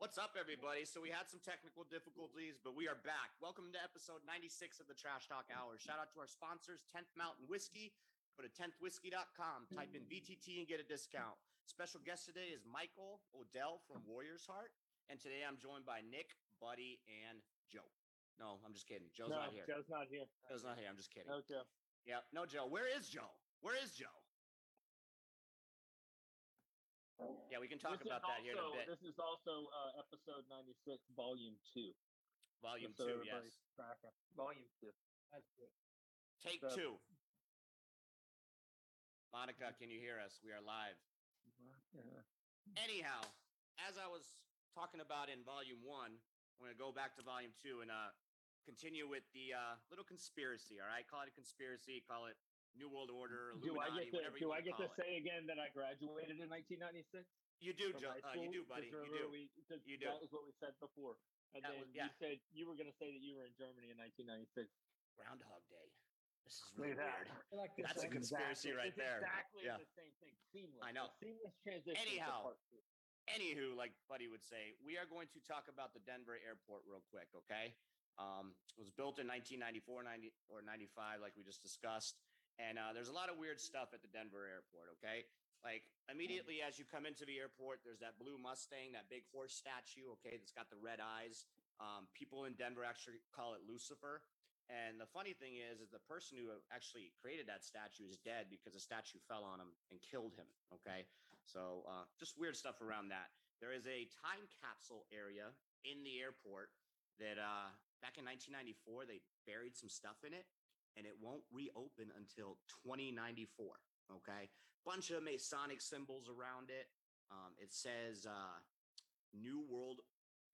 What's up, everybody? So we had some technical difficulties, but we are back. Welcome to episode 96 of the Trash Talk Hour. Shout out to our sponsors, 10th Mountain Whiskey. Go to 10thwhiskey.com, type in VTT and get a discount. Special guest today is Michael Odell from Warriors Heart. And today I'm joined by Nick, Buddy, and Joe. No, I'm just kidding. Joe's no, not here. Joe's not here. Joe's not here. I'm just kidding. No, Joe. Yeah, no Joe. Where is Joe? Where is Joe? Yeah, we can talk This about that here in a bit. This is also uh, episode 96, volume two. Volume just so two, yes. tracking. Volume two. That's good. Take So- two. Monica, can you hear us? We are live. Yeah. Anyhow, as I was talking about in volume one, I'm gonna go back to volume two and uh continue with the uh little conspiracy. All right, call it a conspiracy, call it New World Order, Do I get to, whatever you do I wanna get to call it. say again that I graduated in 1996? You do, from Joe. Uh, you do, buddy. You do. We, 'cause You do. That was what we said before. And That then was- yeah. you said you were going to say that you were in Germany in 1996. Groundhog Day. This is really that. weird. I like this That's a one. conspiracy right it's there. Exactly Yeah. the same thing. Seamless. I know. A seamless transition. Anyhow. Anywho, like Buddy would say, we are going to talk about the Denver airport real quick, okay? Um, it was built in 1994, 90, or 95, like we just discussed. And uh, there's a lot of weird stuff at the Denver airport, okay? Like immediately as you come into the airport, there's that blue Mustang, that big horse statue, okay, that's got the red eyes. Um, people in Denver actually call it Lucifer. And the funny thing is, is the person who actually created that statue is dead because the statue fell on him and killed him. Okay, so uh, just weird stuff around that. There is a time capsule area in the airport that uh, back in 1994 they buried some stuff in it, and it won't reopen until 2094. Okay, bunch of Masonic symbols around it. Um, it says uh, New World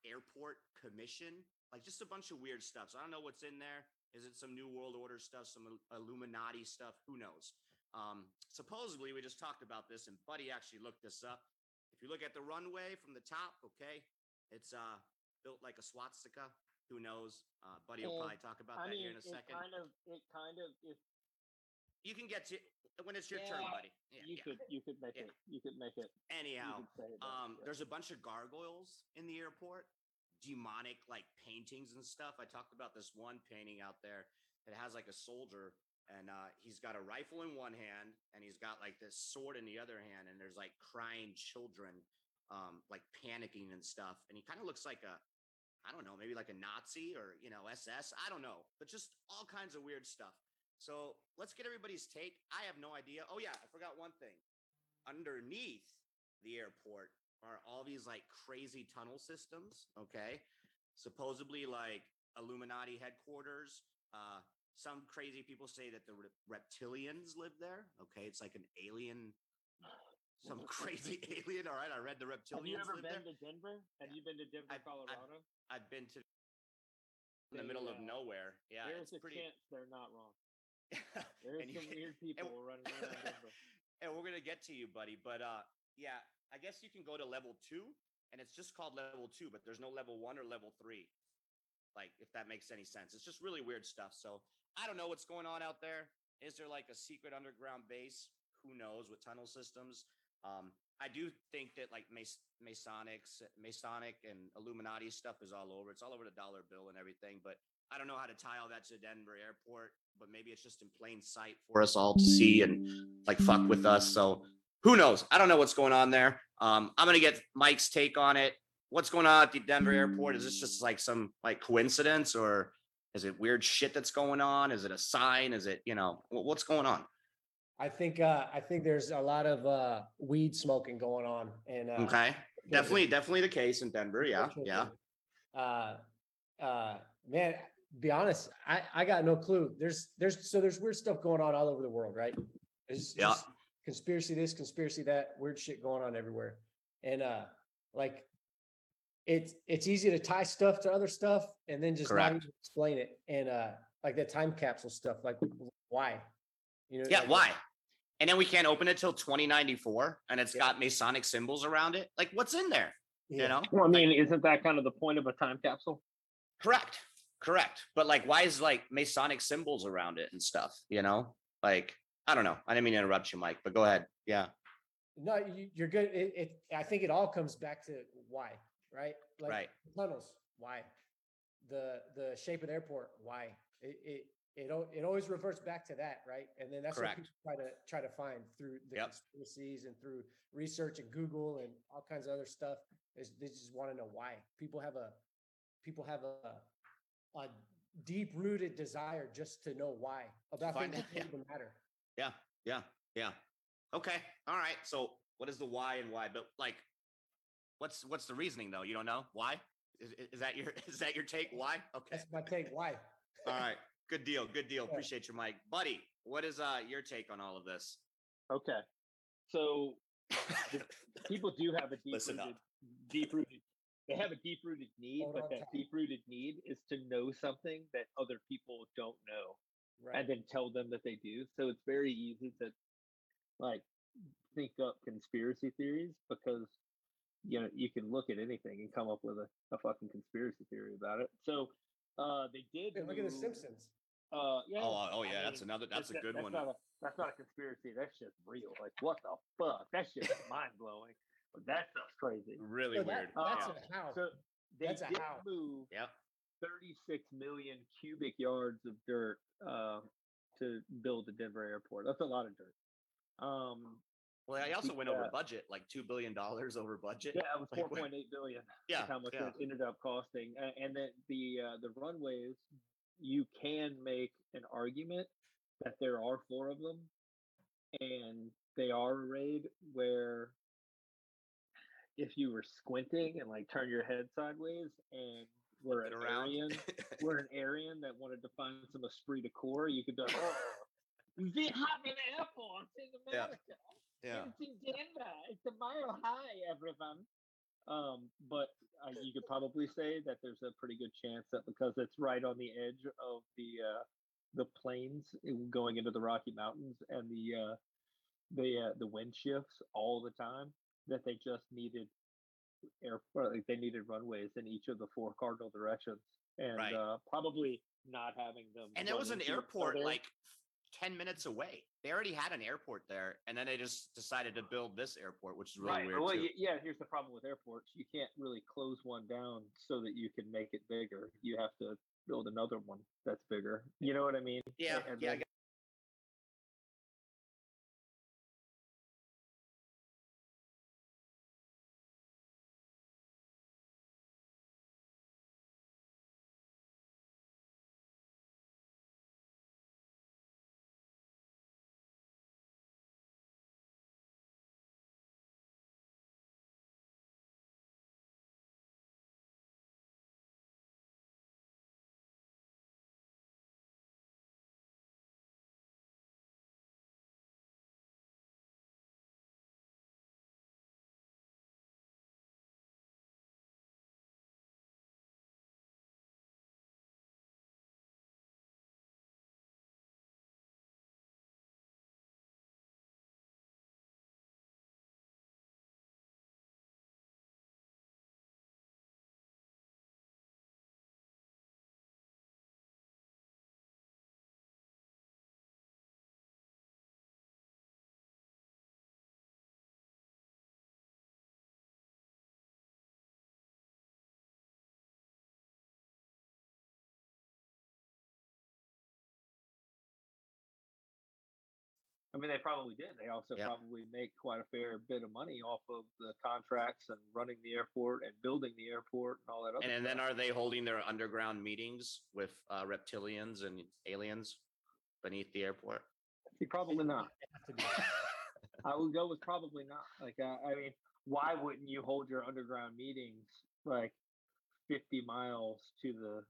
Airport Commission, like just a bunch of weird stuff. So I don't know what's in there. Is it some New World Order stuff, some Illuminati stuff? Who knows? Um, supposedly, we just talked about this, and Buddy actually looked this up. If you look at the runway from the top, okay, it's uh built like a swastika. Who knows? Uh, Buddy will probably talk about I that mean, here in a it second. kind of, it kind of, if you can get to when it's your turn, buddy. Yeah, you yeah. could, you could make Yeah. it, you could make it. Anyhow, it, um, yeah. there's a bunch of gargoyles in the airport, demonic like paintings and stuff. I talked about this one painting out there that has like a soldier and uh, he's got a rifle in one hand and he's got like this sword in the other hand and there's like crying children um, like panicking and stuff and he kind of looks like a i don't know maybe like a nazi or you know ss i don't know but just all kinds of weird stuff. So let's get everybody's take. I have no idea. Oh yeah i forgot one thing. Underneath the airport are all these like crazy tunnel systems okay? Supposedly like illuminati headquarters uh some crazy people say that the re- reptilians live there okay? It's like an alien some crazy alien all right i read the reptilian. Have you ever been there to Denver? Have Yeah. you been to Denver, I've- I've- Colorado? i've been to in the middle of nowhere yeah There's a pretty chance they're not wrong. There's And you some weird people running around Denver. and we're gonna get to you, buddy. But uh, yeah, I guess you can go to level two, and it's just called level two, but there's no level one or level three. Like, if that makes any sense, it's just really weird stuff. So I don't know what's going on out there. Is there like a secret underground base? Who knows with tunnel systems? Um, I do think that like Mas- Masonics, Masonic and Illuminati stuff is all over. It's all over the dollar bill and everything. But I don't know how to tie all that to Denver Airport. But maybe it's just in plain sight for us all to see and like fuck with us. So who knows? I don't know what's going on there. Um, I'm gonna get Mike's take on it. What's going on at the Denver airport? Is this just like some like coincidence or is it weird shit that's going on? Is it a sign? Is it, you know, what's going on? I think, uh, I think there's a lot of, uh, weed smoking going on and, uh. Okay. Definitely, definitely the case in Denver. Yeah. Yeah. Uh, uh, man, be honest, I, I got no clue. There's, there's, so there's weird stuff going on all over the world, right? There's Yeah. Conspiracy this, conspiracy that, weird shit going on everywhere. And, uh, like, it's, it's easy to tie stuff to other stuff and then just not even explain it. And, uh, like that time capsule stuff, like, why? You know? Yeah. like, Why? And then we can't open it till 2094 and it's Yeah. got Masonic symbols around it. Like what's in there? yeah. You know? Well, I mean, isn't that kind of the point of a time capsule? Correct. Correct. But like, why is like Masonic symbols around it and stuff? You know, like, I don't know. I didn't mean to interrupt you, Mike, but go ahead. Yeah. No, you, you're good. It, it, I think it all comes back to why, right? Like Right. tunnels, why? The the shape of the airport, why? It it it, it always reverts back to that, right? And then that's Correct. what people try to try to find through the Yep. conspiracies and through research and Google and all kinds of other stuff. Is they just want to know why. People have a people have a a deep rooted desire just to know why about Find things that don't even matter. Yeah, yeah, yeah. Okay, all right. So, what is the why and why? But like, what's what's the reasoning though? You don't know why? Is- is that your is that your take? Why? Okay, That's my take. Why? all right. Good deal. Good deal. Yeah. Appreciate your mic, buddy. What is uh your take on all of this? Okay. So people do have a deep rooted, deep rooted, they have a deep rooted need, Hold but that tight. deep rooted need is to know something that other people don't know, Right. and then tell them that they do. So it's very easy to like think up conspiracy theories because you know you can look at anything and come up with a, a fucking conspiracy theory about it. So uh they did. Hey, look at the Simpsons. Uh, yeah. Oh, oh I yeah, that's mean, another. That's a good that's one. Not a, that's not a conspiracy. That's just real. Like, what the fuck? That's just mind blowing. But that stuff's crazy. Really So that- weird. that's yeah. a how. So they That's a did how. move Yep. 36 million cubic yards of dirt uh, to build the Denver airport. That's a lot of dirt. Um, Well, I also went over budget, like two billion dollars over budget. yeah, it was Like, what- 4.8 billion. is Yeah, how much yeah. it ended up costing. A- And then the uh, the runways, you can make an argument that there are four of them, and they are arrayed where if you were squinting and like turn your head sideways and were an around. Aryan, were an Aryan that wanted to find some esprit de corps, you could be like, oh, have an airport in Yeah. America. yeah. It's in Denver. It's a mile high, everyone. Um, but uh, you could probably say that there's a pretty good chance that because it's right on the edge of the uh, the plains going into the Rocky Mountains and the uh, the uh, the wind shifts all the time, that they just needed air like they needed runways in each of the four cardinal directions, and Right. uh, probably not having them. And there was an airport like 10 minutes away. They already had an airport there, and then they just decided to build this airport, which is really right. weird. Well, too. yeah. Here's the problem with airports: you can't really close one down so that you can make it bigger. You have to build another one that's bigger. You know what I mean? yeah, and yeah. I I mean, they probably did. They also Yeah. probably make quite a fair bit of money off of the contracts and running the airport and building the airport and all that other. and, and then are they holding their underground meetings with uh, reptilians and aliens beneath the airport? Probably not. They have to be. I would go with probably not. Like, uh, I mean, why wouldn't you hold your underground meetings like 50 miles to the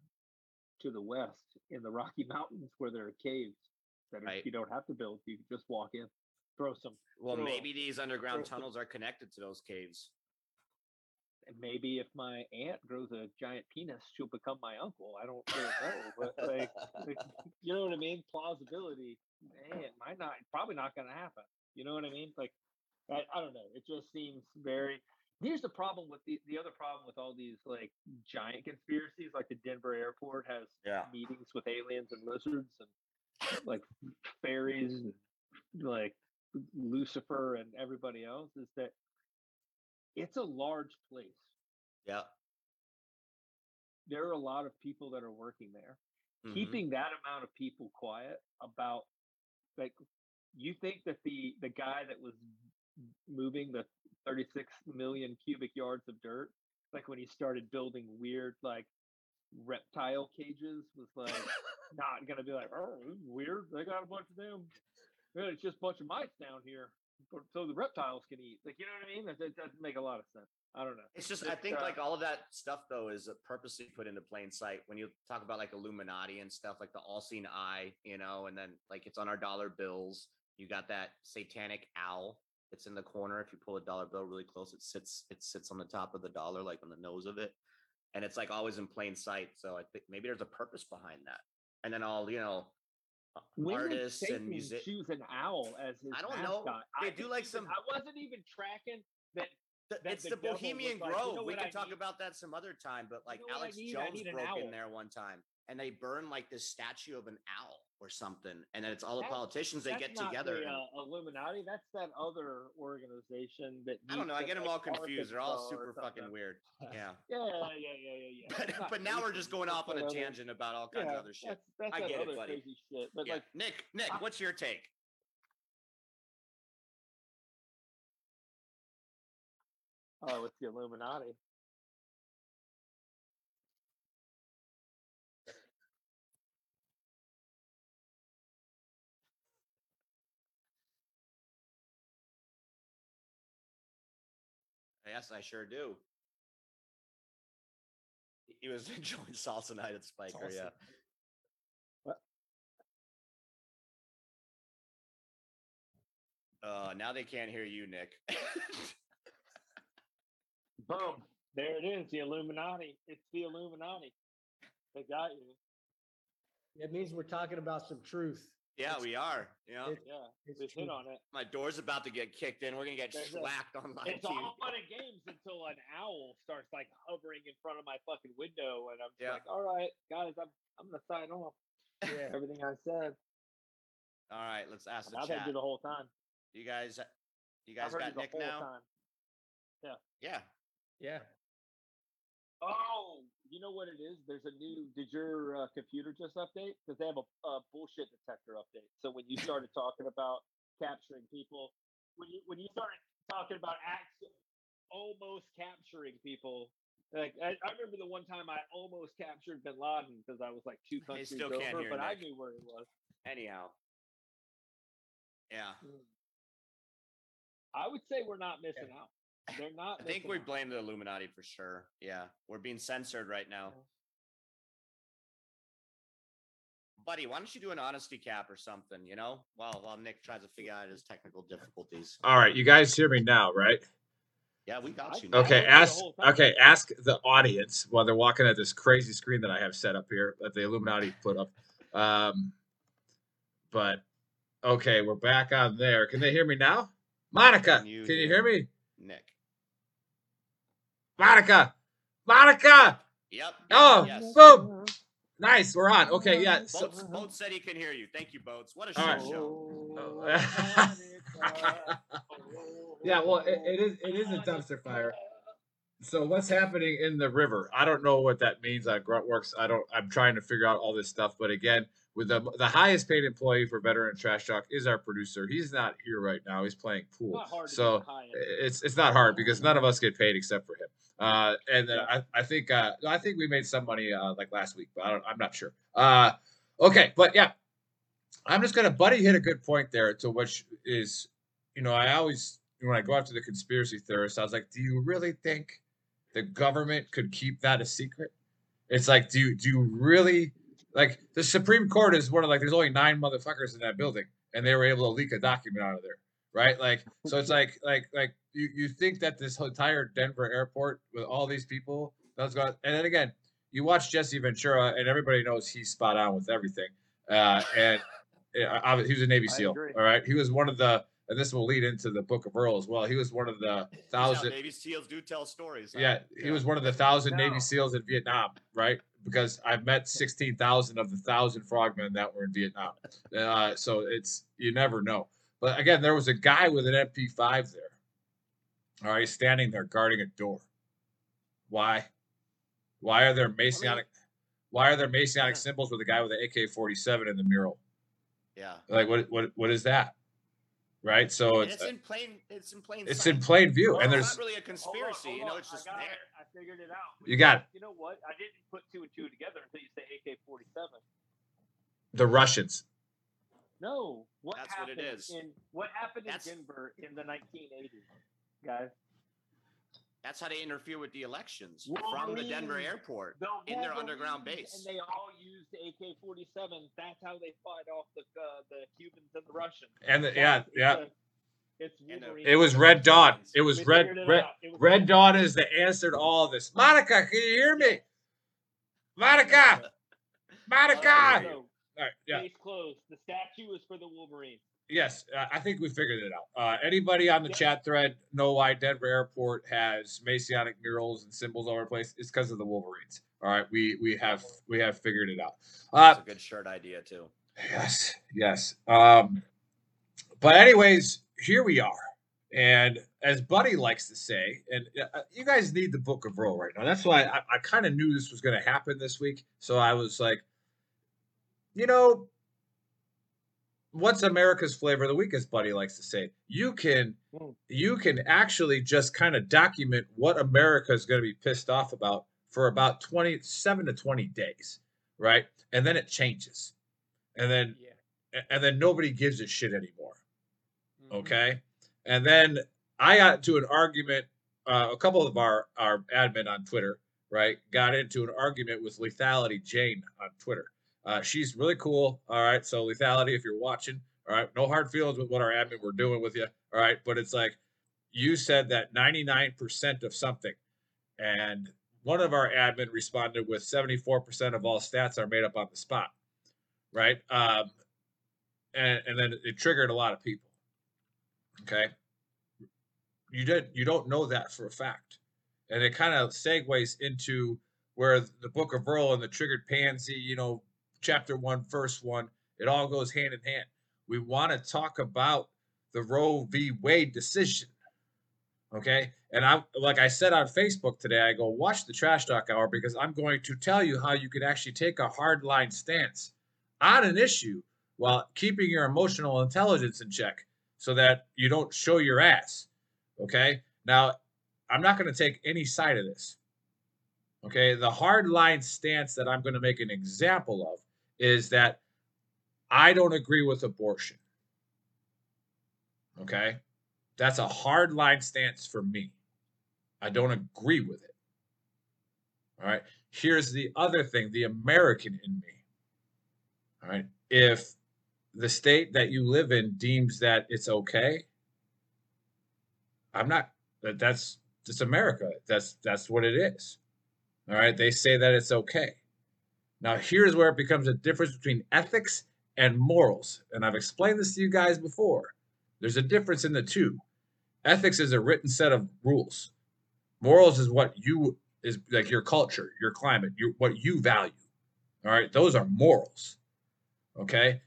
to the west in the Rocky Mountains where there are caves that Right. you don't have to build. You can just walk in, throw some. Well, throw maybe these underground throw tunnels are connected to those caves. And maybe if my aunt grows a giant penis, she'll become my uncle. I don't really know, but like, like, you know what I mean? Plausibility, man, might not, probably not going to happen. You know what I mean? Like, I, I don't know. It just seems very. Here's the problem with the the other problem with all these like giant conspiracies, like the Denver airport has Yeah. meetings with aliens and lizards and like fairies and like Lucifer and everybody else is that it's a large place. Yeah. there are a lot of people that are working there. mhm. Keeping that amount of people quiet about like you think that the the guy that was moving the 36 million cubic yards of dirt like when he started building weird like reptile cages was like not gonna be like oh weird they got a bunch of them yeah, it's just a bunch of mice down here so the reptiles can eat like you know what i mean that, that doesn't make a lot of sense i don't know It's just I think uh, like all of that stuff though is purposely put into plain sight when you talk about like Illuminati and stuff like the all-seeing eye, you know, and then like it's on our dollar bills. You got that satanic owl that's in the corner. If you pull a dollar bill really close, it sits it sits on the top of the dollar, like on the nose of it, and it's like always in plain sight. So I think maybe there's a purpose behind that. And then all you know, when artists and music. choose an owl as his I don't know. They I do like some- I wasn't even tracking that. Th- that it's the the, Bohemian like, you Grove. know we can I talk need? about that some other time, but like know Alex Jones broke in there one time and they burned like this statue of an owl or something. And then it's all the That- politicians they get together. The, uh, Illuminati. That's that other organization that. I don't know. I get them all confused. They're all super fucking weird. Yeah. Yeah, yeah, yeah, yeah, yeah. But, not but now we're just going off on a other- tangent about all kinds yeah, of other shit. That's, that's I get it, buddy. crazy shit. But Yeah. like, Nick, Nick, I- what's your take? oh, it's the Illuminati. Yes, I sure do. He was enjoying salsa night at Spiker. Salsa. Yeah. What? Uh, now they can't hear you, Nick. Boom. There it is. The Illuminati. It's the Illuminati. They got you. It means we're talking about some truth. Yeah, It's- we are. Yeah. it- Yeah, It's we hit on it. My door's about to get kicked in. We're gonna get There's a- slacked on live It's TV. all fun and games until an owl starts like hovering in front of my fucking window, and I'm Yeah. like, "All right, guys, I'm I'm gonna sign off." Yeah. Everything I said, All right, let's ask the I've chat. had you the whole time. You guys, you guys heard you got Nick whole now? time. Yeah. Yeah. Oh, you know what it is? There's a new. Did your uh, computer just update? Because they have a, a bullshit detector update. So when you started talking about capturing people, when you when you started talking about acts almost capturing people, like I, I remember the one time I almost captured Bin Laden because I was like two countries still over, can't but I knew where he was. Anyhow. Yeah. I would say we're not missing out. They're not. I think missing we out. blame the Illuminati for sure. Yeah. We're being censored right now. Buddy, why don't you do an honesty cap or something, you know? While while Nick tries to figure out his technical difficulties. All right, you guys hear me now, right? Yeah, we got you. I Nick. Okay, heard you the ask okay, ask the audience while they're walking at this crazy screen that I have set up here that the Illuminati put up. Um, but okay, we're back on there. Can they hear me now? Monica, Can you can you hear hear me? Nick. Monica, Monica. Yep. Oh, yes. boom. Nice, we're on. Okay, yeah. So, Boats, Boats said he can hear you. Thank you, Boats. What a All shit right. show. Oh. yeah, well, it, it is it is a dumpster fire. So what's happening in the river? I don't know what that means on Gruntworks. I don't. I'm trying to figure out all this stuff. But again, with the the highest paid employee for veteran trash talk is our producer. He's not here right now. He's playing pool. So get high end. it's it's not hard because none of us get paid except for him. Uh, and then I, I think uh, I think we made some money uh, like last week, but I don't, I'm not sure. Uh, okay, but yeah, I'm just gonna. Buddy hit a good point there, to which is, you know, I always when I go after the conspiracy theorists, I was like, do you really think the government could keep that a secret? It's like, do you do you really like the Supreme Court is one of like there's only nine motherfuckers in that building, and they were able to leak a document out of there, right? Like, so it's like like like you you think that this entire Denver airport with all these people that's going, and then again, you watch Jesse Ventura, and everybody knows he's spot on with everything, uh, and uh, he was a Navy SEAL, all right. He was one of the, and this will lead into the Book of Earl as well. He was one of the thousand. Navy SEAls do tell stories. huh? Yeah, he was one of the thousand No. Navy SEAls in Vietnam, right? Because I've met sixteen thousand of the thousand frogmen that were in Vietnam. Uh, so it's you never know. But again, there was a guy with an MP5 there. All right, standing there guarding a door. Why? Why are there Masonic? why are there Yeah. Masonic symbols with a guy with an AK-47 in the mural? Yeah. Like what? What? What is that? Right. So And it's it's in plain. It's in plain. it's sight. in plain view, Well, and there's not really a Hold on, conspiracy. hold you know, it's just I there. it. I figured it out. You got it. You know what? I didn't put two and two together until you say AK-47. the Russians. No, what That's what happened it is. in what happened That's- in Denver in the 1980s, guys? That's how they interfere with the elections from the Denver airport The in their underground base. and they all used AK-47. That's how they fought off the uh, the Cubans and the Russians. And the, yeah, it's yeah. a- It's Wolverine. It was Red Dawn. It was Red it Red out. It was Red Dawn is the answer to all this. Monica, can you hear me? Monica, Monica. I So, All right, yeah. Case closed. The statue is for the Wolverine. Yes, uh, I think we figured it out. Uh, anybody on the Yeah. chat thread know why Denver Airport has Masonic murals and symbols all over the place? It's because of the Wolverines. All right, we we have we have figured it out. Uh, That's a good shirt idea too. yes, yes. Um, but anyways, here we are, and as Buddy likes to say, and uh, you guys need the Book of Roe right now. That's why I, I kind of knew this was going to happen this week. So I was like, you know, what's America's flavor of the week, as Buddy likes to say. You can Mm. you can actually just kind of document what America is going to be pissed off about for about 27 to 20 days, right? And then it changes. And then Yeah. and then nobody gives a shit anymore. Mhm. Okay. And then I got to an argument. Uh, a couple of our our admin on Twitter, right, got into an argument with Lethality Jane on Twitter. Uh, she's really cool. All right. So Lethality, if you're watching, all right, no hard feelings with what our admin were doing with you. All right. But it's like you said that 99% of something, and one of our admin responded with 74% of all stats are made up on the spot. Right. Um, and, and then it triggered a lot of people. Okay. You did you don't know that for a fact. And it kind of segues into where the book of Earl and the triggered pansy, you know, chapter one, verse one, it all goes hand in hand. We want to talk about the Roe v. Wade decision. Okay. And I like I said on Facebook today, I go watch the trash talk hour because I'm going to tell you how you can actually take a hard line stance on an issue while keeping your emotional intelligence in check so that you don't show your ass. Okay. Now, I'm not going to take any side of this. Okay. The hard line stance that I'm going to make an example of is that I don't agree with abortion. Okay. That's a hard line stance for me. I don't agree with it. All right. Here's the other thing the American in me. All right. If the state that you live in deems that it's okay, I'm not that that's just America. That's that's what it is. All right. They say that it's okay. Now here's where it becomes a difference between ethics and morals. And I've explained this to you guys before. There's a difference in the two. Ethics is a written set of rules. Morals is what you is like your culture, your climate, your what you value. All right, those are morals. Okay?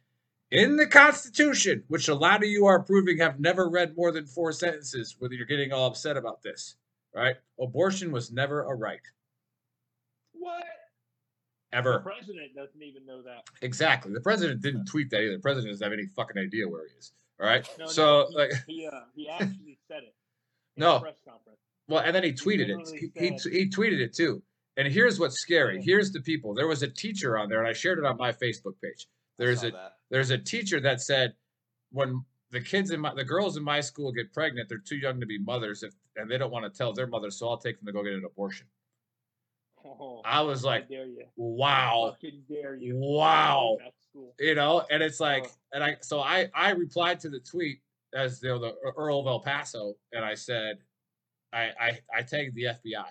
In the Constitution, which a lot of you are proving have never read more than four sentences, whether you're getting all upset about this, right? Abortion was never a right, What? The president doesn't even know that. Exactly. The president didn't tweet that either. The president doesn't have any fucking idea where he is. All right. No, no, so he, like, he uh, he actually said it. in No. press conference. well, and then he tweeted it. He, he, he tweeted it too. And here's what's scary. Here's the people. There was a teacher on there, and I shared it on my Facebook page. There's a that. there's a teacher that said when the kids in my the girls in my school get pregnant, they're too young to be mothers if and they don't want to tell their mother, so I'll take them to go get an abortion. Oh, I was I like, you. wow. You. Wow. You know and it's like Oh. and i so i i replied to the tweet as you know the earl of el paso and i said i i i tagged the fbi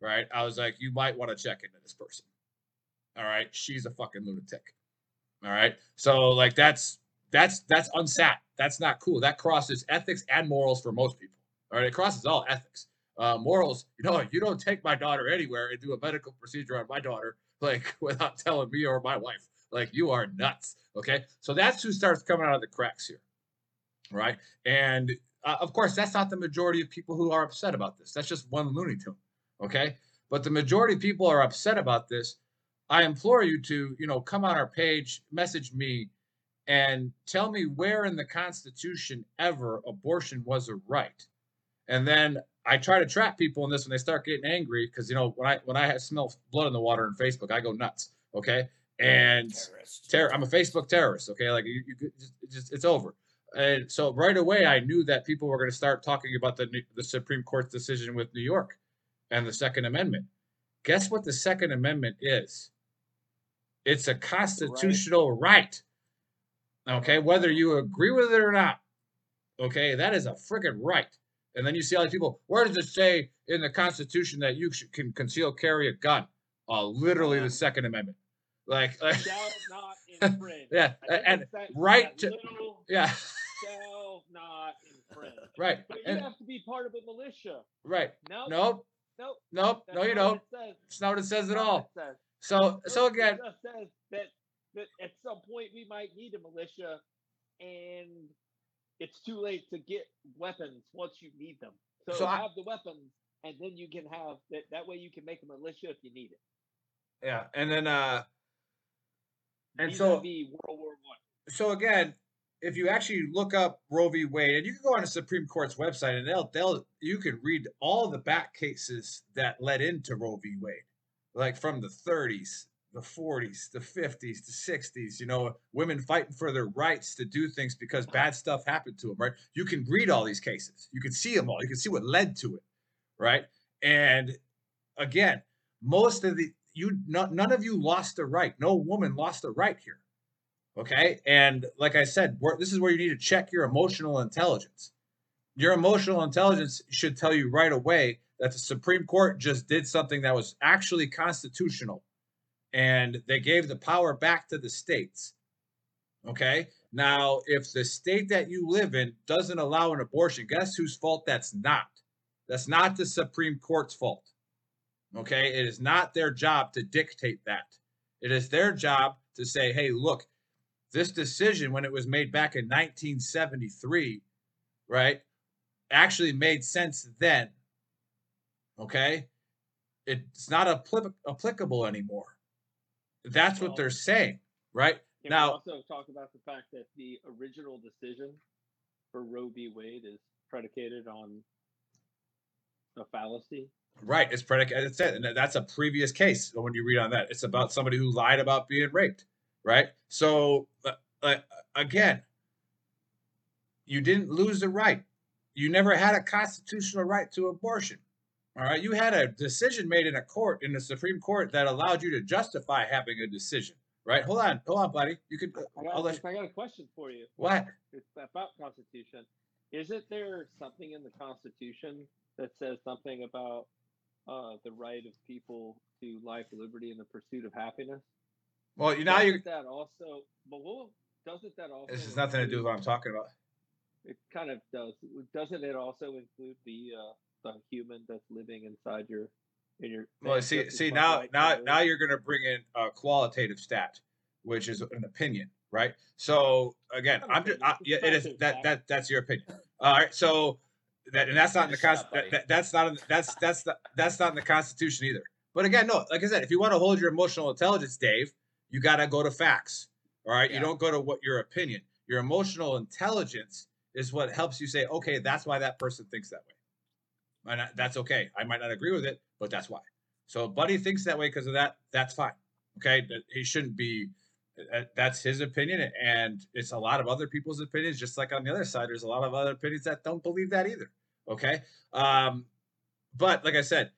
right i was like you might want to check into this person all right she's a fucking lunatic all right so like that's that's that's unsat that's not cool that crosses ethics and morals for most people all right it crosses all ethics uh, morals you know you don't take my daughter anywhere and do a medical procedure on my daughter like without telling me or my wife like you are nuts okay so that's who starts coming out of the cracks here right and uh, of course that's not the majority of people who are upset about this that's just one looney tune Okay. But the majority of people are upset about this. I implore you to, you know, come on our page, message me, and tell me where in the Constitution ever abortion was a right. And then I try to trap people in this when they start getting angry because you know when I when I smell blood in the water on Facebook, I go nuts. Okay, and terror. I'm a Facebook terrorist. Okay, like you, you just, just it's over. And so right away, I knew that people were going to start talking about the the Supreme Court's decision with New York and the Second Amendment. Guess what the Second Amendment is? It's a constitutional right. Okay, whether you agree with it or not. Okay, that is a freaking right. And then you see all these people. Where does it say in the Constitution that you can conceal carry a gun? Uh, literally the Um, Second Amendment. Like, like Shall not infringe. yeah, and that- right that to- yeah, shall not infringe. right, But you and, have to be part of a militia. right. No, Nope, nope. nope, that's no, you don't. it. It's not what it says at That's all. says. So, so again, it says that that at some point we might need a militia, and it's too late to get weapons once you need them. So, So I- have the weapons, and then you can have that. That way, you can make a militia if you need it. yeah, and then, uh, and so, World War One. so again, if you actually look up Roe v. Wade, and you can go on the Supreme Court's website, and they'll, they'll, you can read all the back cases that led into Roe v. Wade, like from the 30s, the 40s, the 50s, the 60s. You know, women fighting for their rights to do things because bad stuff happened to them. Right? You can read all these cases. You can see them all. You can see what led to it. Right? And again, most of the you no, none of you lost a right. No woman lost a right here. Okay. And like I said, this is where you need to check your emotional intelligence. Your emotional intelligence should tell you right away that the Supreme Court just did something that was actually constitutional and they gave the power back to the states. Okay. Now, if the state that you live in doesn't allow an abortion, guess whose fault that's not? That's not the Supreme Court's fault. Okay. It is not their job to dictate that. It is their job to say, hey, look, this decision, when it was made back in 1973, right, actually made sense then. Okay. It's not appli- applicable anymore. That's what they're saying, right? Now- also talk about the fact that the original decision for Roe v. Wade is predicated on a fallacy? Right. It's predicated. It's it. And that's a previous case when you read on that. It's about somebody who lied about being raped. Right. So, uh, uh, again, you didn't lose the right. You never had a constitutional right to abortion. All right. You had a decision made in a court, in the Supreme Court, that allowed you to justify having a decision. Right. Hold on. Hold on, buddy. You could. I I'll got, let I got a question for you. What? It's about Constitution. Isn't there something in the Constitution that says something about uh, the right of people to life, liberty, and the pursuit of happiness? Well, you now you. Doesn't that also, but what, doesn't that also? This has nothing to do with what I'm talking about. It kind of does. Doesn't it also include the uh, the human that's living inside your in your? Well, see, see now, now, live? now you're going to bring in a qualitative stat, which is an opinion, right? So again, I'm just, I, yeah, it's it is factual that that that's your opinion. All right, so that and that's not in the Shut con- that, that, that's not in, that's that's the, that's not in the Constitution either. But again, no, like I said, if you want to hold your emotional intelligence, Dave, you got to go to facts. All right, Yeah. you don't go to what your opinion. Your emotional intelligence is what helps you say, okay, that's why that person thinks that way. And that's okay. I might not agree with it, but that's why. So Buddy thinks that way because of that. That's fine. Okay, he shouldn't be. uh, That's his opinion, and it's a lot of other people's opinions. Just like on the other side, there's a lot of other opinions that don't believe that either. Okay, um, but like I said,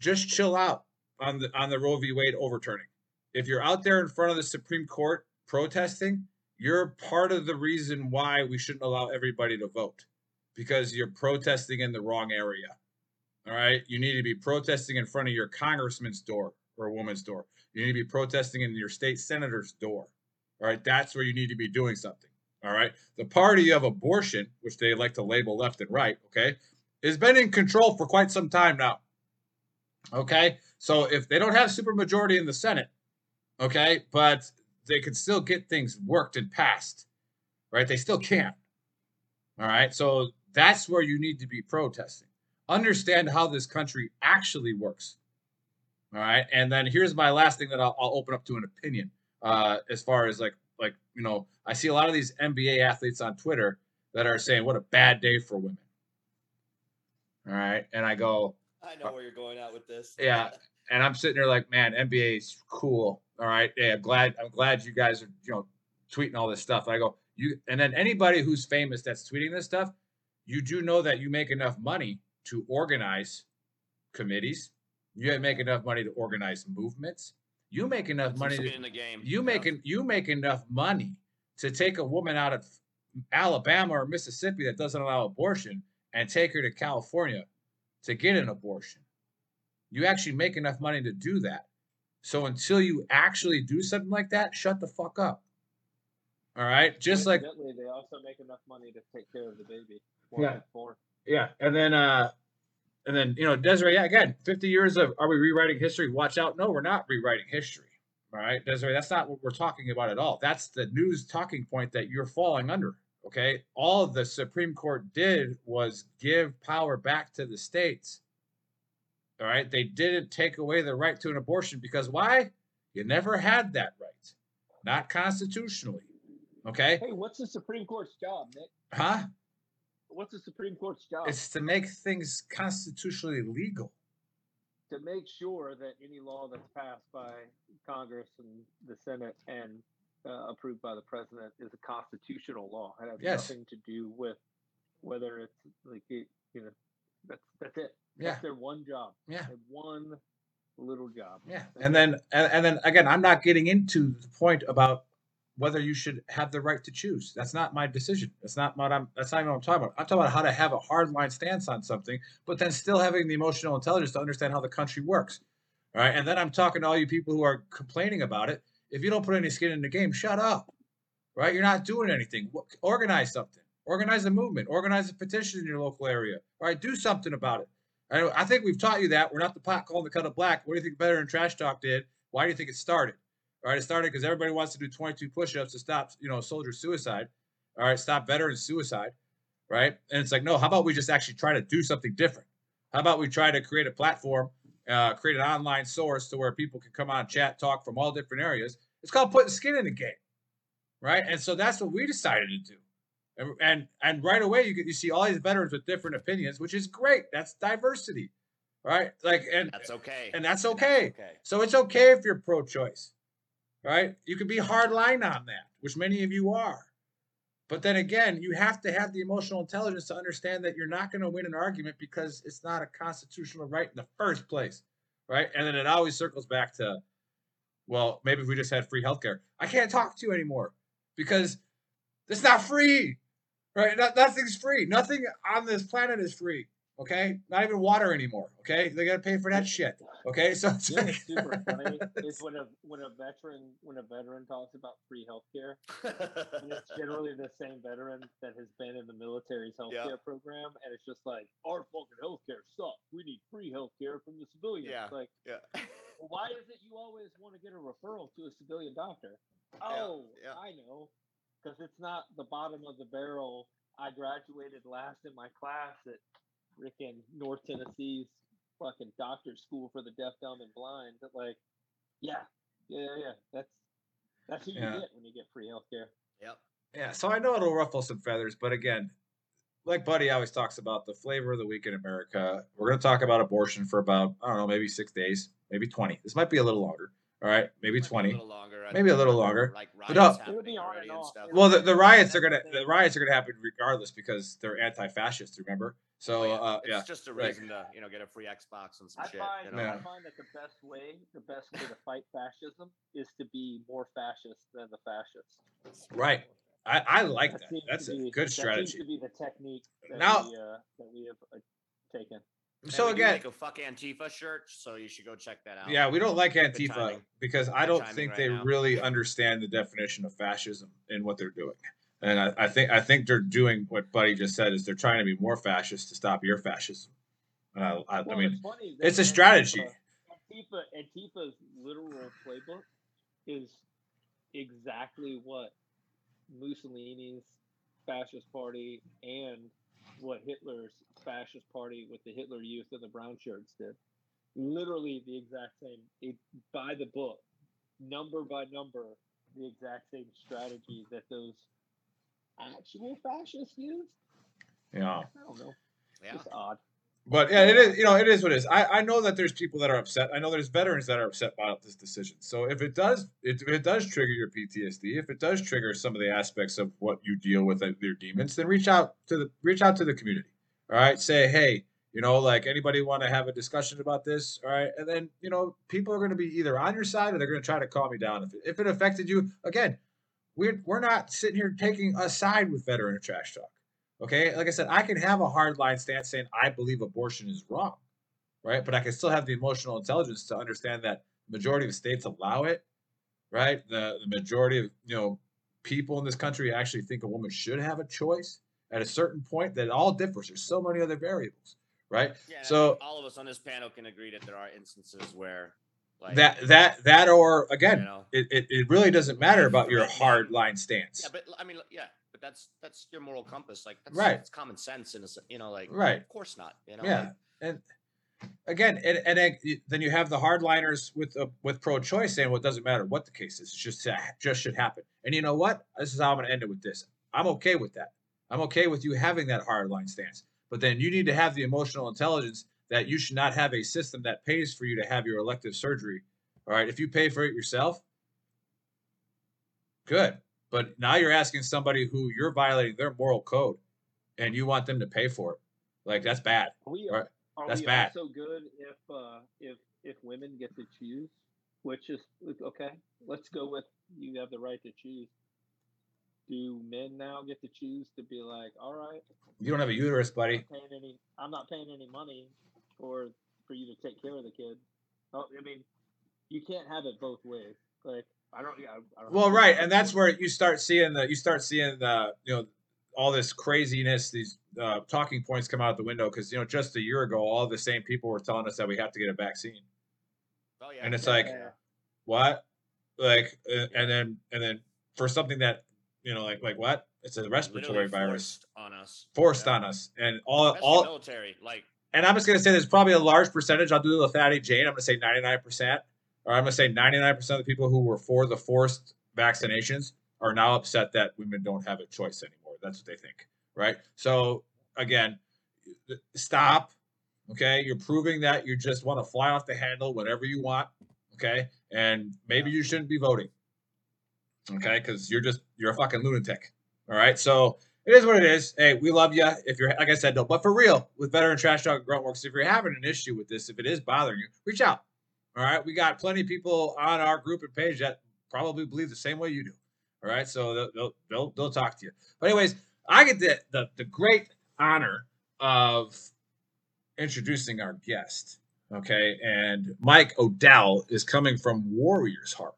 just chill out on the on the Roe v. Wade overturning. If you're out there in front of the Supreme Court protesting, you're part of the reason why we shouldn't allow everybody to vote because you're protesting in the wrong area. All right. You need to be protesting in front of your congressman's door or a woman's door. You need to be protesting in your state senator's door. All right. That's where you need to be doing something. All right. The party of abortion, which they like to label left and right, okay, has been in control for quite some time now. Okay. So if they don't have supermajority in the Senate, okay, but they can still get things worked and passed, right? They still can't. All right. So that's where you need to be protesting. understand how this country actually works. All right. And then here's my last thing that I'll, I'll open up to an opinion. Uh, as far as like, like, you know, I see a lot of these NBA athletes on Twitter that are saying, what a bad day for women. All right. And I go, I know where you're going out with this. Yeah. and I'm sitting there like, man, NBA is cool. All right. Yeah. I'm Glad, I'm glad you guys are, you know, tweeting all this stuff. I go, you, and then anybody who's famous that's tweeting this stuff, you do know that you make enough money to organize committees. You make enough money to organize movements. You make enough money to, in the game. you Yeah. make en- you make enough money to take a woman out of Alabama or Mississippi that doesn't allow abortion and take her to California to get an abortion. You actually make enough money to do that. So until you actually do something like that, shut the fuck up. All right, just like they also make enough money to take care of the baby. Yeah. it's born. yeah, and then uh, and then you know Desiree, yeah, again, fifty years of are we rewriting history? Watch out, no, we're not rewriting history. All right, Desiree, that's not what we're talking about at all. That's the news talking point that you're falling under. Okay, all the Supreme Court did was give power back to the states. All right, they didn't take away the right to an abortion because why? You never had that right, not constitutionally. Okay, Hey, what's the Supreme Court's job, Nick? huh? What's the Supreme Court's job? It's to make things constitutionally legal. to make sure that any law that's passed by Congress and the Senate and uh, approved by the president is a constitutional law. It has Yes. nothing to do with whether it's like it, you know that's that's it. Yeah, That's their one job. yeah, Their one little job. yeah. And then, and, and then again, I'm not getting into the point about whether you should have the right to choose. That's not my decision. That's not what I'm. That's not even what I'm talking about. I'm talking about how to have a hard line stance on something, but then still having the emotional intelligence to understand how the country works. All right. And then I'm talking to all you people who are complaining about it. If you don't put any skin in the game, shut up. Right? You're not doing anything. Organize something. Organize a movement. Organize a petition in your local area. All right. Do something about it. I, I think we've taught you that. We're not the pot calling the kettle black. What do you think Veteran Trash Talk did? Why do you think it started? All right, it started because everybody wants to do 22 push-ups to stop, you know, soldier suicide. All right, stop veteran suicide. Right, and it's like, no. How about we just actually try to do something different? How about we try to create a platform, uh, create an online source to where people can come on, chat, talk from all different areas. It's called putting skin in the game, right? And so that's what we decided to do. And and, and right away, you get, you see all these veterans with different opinions, which is great. That's diversity, right? Like, and That's okay. and that's okay. okay. So it's okay if you're pro-choice, right? You can be hard line on that, which many of you are. But then again, you have to have the emotional intelligence to understand that you're not going to win an argument because it's not a constitutional right in the first place, right? And then it always circles back to, well, maybe if we just had free healthcare, I can't talk to you anymore because it's not free, right? Nothing's free. Nothing on this planet is free. Okay, not even water anymore. Okay, they got to pay for that shit. Okay, so it's You know like- what's super funny is when a when a veteran when a veteran talks about free healthcare, and it's generally the same veteran that has been in the military's healthcare program, and it's just like our fucking healthcare sucks. We need free healthcare from the civilians. Yeah. It's like, yeah. well, why is it you always want to get a referral to a civilian doctor? Oh, yeah. I know, because it's not the bottom of the barrel. I graduated last in my class at freaking North Tennessee's fucking doctor school for the deaf, dumb, and blind. But like, yeah, yeah, yeah, yeah. That's that's who you Yeah. get when you get free healthcare. Yep. Yeah, so I know it'll ruffle some feathers, but again, like Buddy always talks about the flavor of the week in America. We're going to talk about abortion for about I don't know, maybe six days, maybe twenty. This might be a little longer. All right, maybe Might twenty. A little longer. I Maybe a little longer. Like But riots no. It'll happening already and and stuff. Well, the, the riots are gonna the riots are gonna happen regardless because they're anti-fascist. Remember? So Oh, yeah. uh, it's just a like- reason to you know get a free Xbox and some I shit. find, you know? Yeah. I find that the best way, the best way to fight fascism is to be more fascist than the fascists. right. I, I like that. seems That's a be- good That strategy. seems to be the technique that Now- we, uh, that we have uh, taken. And So again, make a fuck Antifa shirt, so you should go check that out. Yeah, we don't like Antifa because I don't think right they now. really understand the definition of fascism and what they're doing. And I, I think I think they're doing what Buddy just said is they're trying to be more fascist to stop your fascism. And I, I, I mean, it's, it's a strategy. Antifa, Antifa's literal playbook is exactly what Mussolini's fascist party and what Hitler's fascist party with the Hitler Youth and the brown shirts did. Literally the exact same, it, by the book, number by number, the exact same strategy that those actual fascists used. Yeah. I don't know. Yeah. It's odd. But yeah, it is. You know, it is what it is. I, I know that there's people that are upset. I know there's veterans that are upset about this decision. So if it does, if it does trigger your PTSD, if it does trigger some of the aspects of what you deal with uh, your demons, then reach out to the reach out to the community. All right, say hey, you know, like anybody want to have a discussion about this? All right, and then you know, people are going to be either on your side or they're going to try to calm you down. If it, if it affected you, again, we're we're not sitting here taking a side with veteran trash talk. Okay, like I said, I can have a hard line stance saying I believe abortion is wrong, right? But I can still have the emotional intelligence to understand that majority of states allow it, right? The the majority of you know people in this country actually think a woman should have a choice at a certain point. That it all differs. There's so many other variables, right? Yeah, So- all of us on this panel can agree that there are instances where, like, that that that or you again, know, it, it, it really doesn't matter about your hard line stance, yeah, but I mean, yeah, that's that's your moral compass. Like, that's, Right. It's common sense, in a, s- you know, like, right? of course not. You know, Yeah, like, and again, and, and then then you have the hardliners with uh, with pro-choice saying, "Well, it doesn't matter what the case is; it's just uh, just should happen." And you know what? This is how I'm going to end it with this. I'm okay with that. I'm okay with you having that hardline stance, but then you need to have the emotional intelligence that you should not have a system that pays for you to have your elective surgery. All right, if you pay for it yourself, good. But now you're asking somebody who you're violating their moral code, and you want them to pay for it. Like that's bad. Are we, are That's we bad. also good if uh, if if women get to choose? Which is okay. Let's go with you have the right to choose. Do men now get to choose to be like, all right, You don't have a uterus, I'm buddy. paying any, I'm not paying any money for for you to take care of the kid. Oh, I mean, you can't have it both ways. Like I don't. Yeah, I, I don't Well, know. right, and that's where you start seeing the you start seeing the you know all this craziness, these uh, talking points come out the window because you know just a year ago, all the same people were telling us that we have to get a vaccine. oh yeah, And it's yeah, like, yeah. What? Like, uh, and then and then for something that you know, like like what? It's a respiratory Literally virus forced on us, forced Yeah. on us, and all Especially all military. Like, and I'm just gonna say there's probably a large percentage. I'll do the fatty Jane. I'm gonna say 99 percent, or I'm gonna say 99 percent of the people who were for the forced vaccinations are now upset that women don't have a choice anymore. That's what they think, right? So again, stop. Okay, you're proving that you just want to fly off the handle whenever you want. Okay, and maybe you shouldn't be voting. Okay, because you're just you're a fucking lunatic. All right, so it is what it is. Hey, we love you. If you're, like I said, no, but for real, with veteran trash talk and gruntworks, if you're having an issue with this, if it is bothering you, reach out. All right, we got plenty of people on our group and page that probably believe the same way you do. All right, so they'll they'll they'll, they'll talk to you. But anyways, I get the, the the great honor of introducing our guest. Okay, and Mike Odell is coming from Warriors Heart.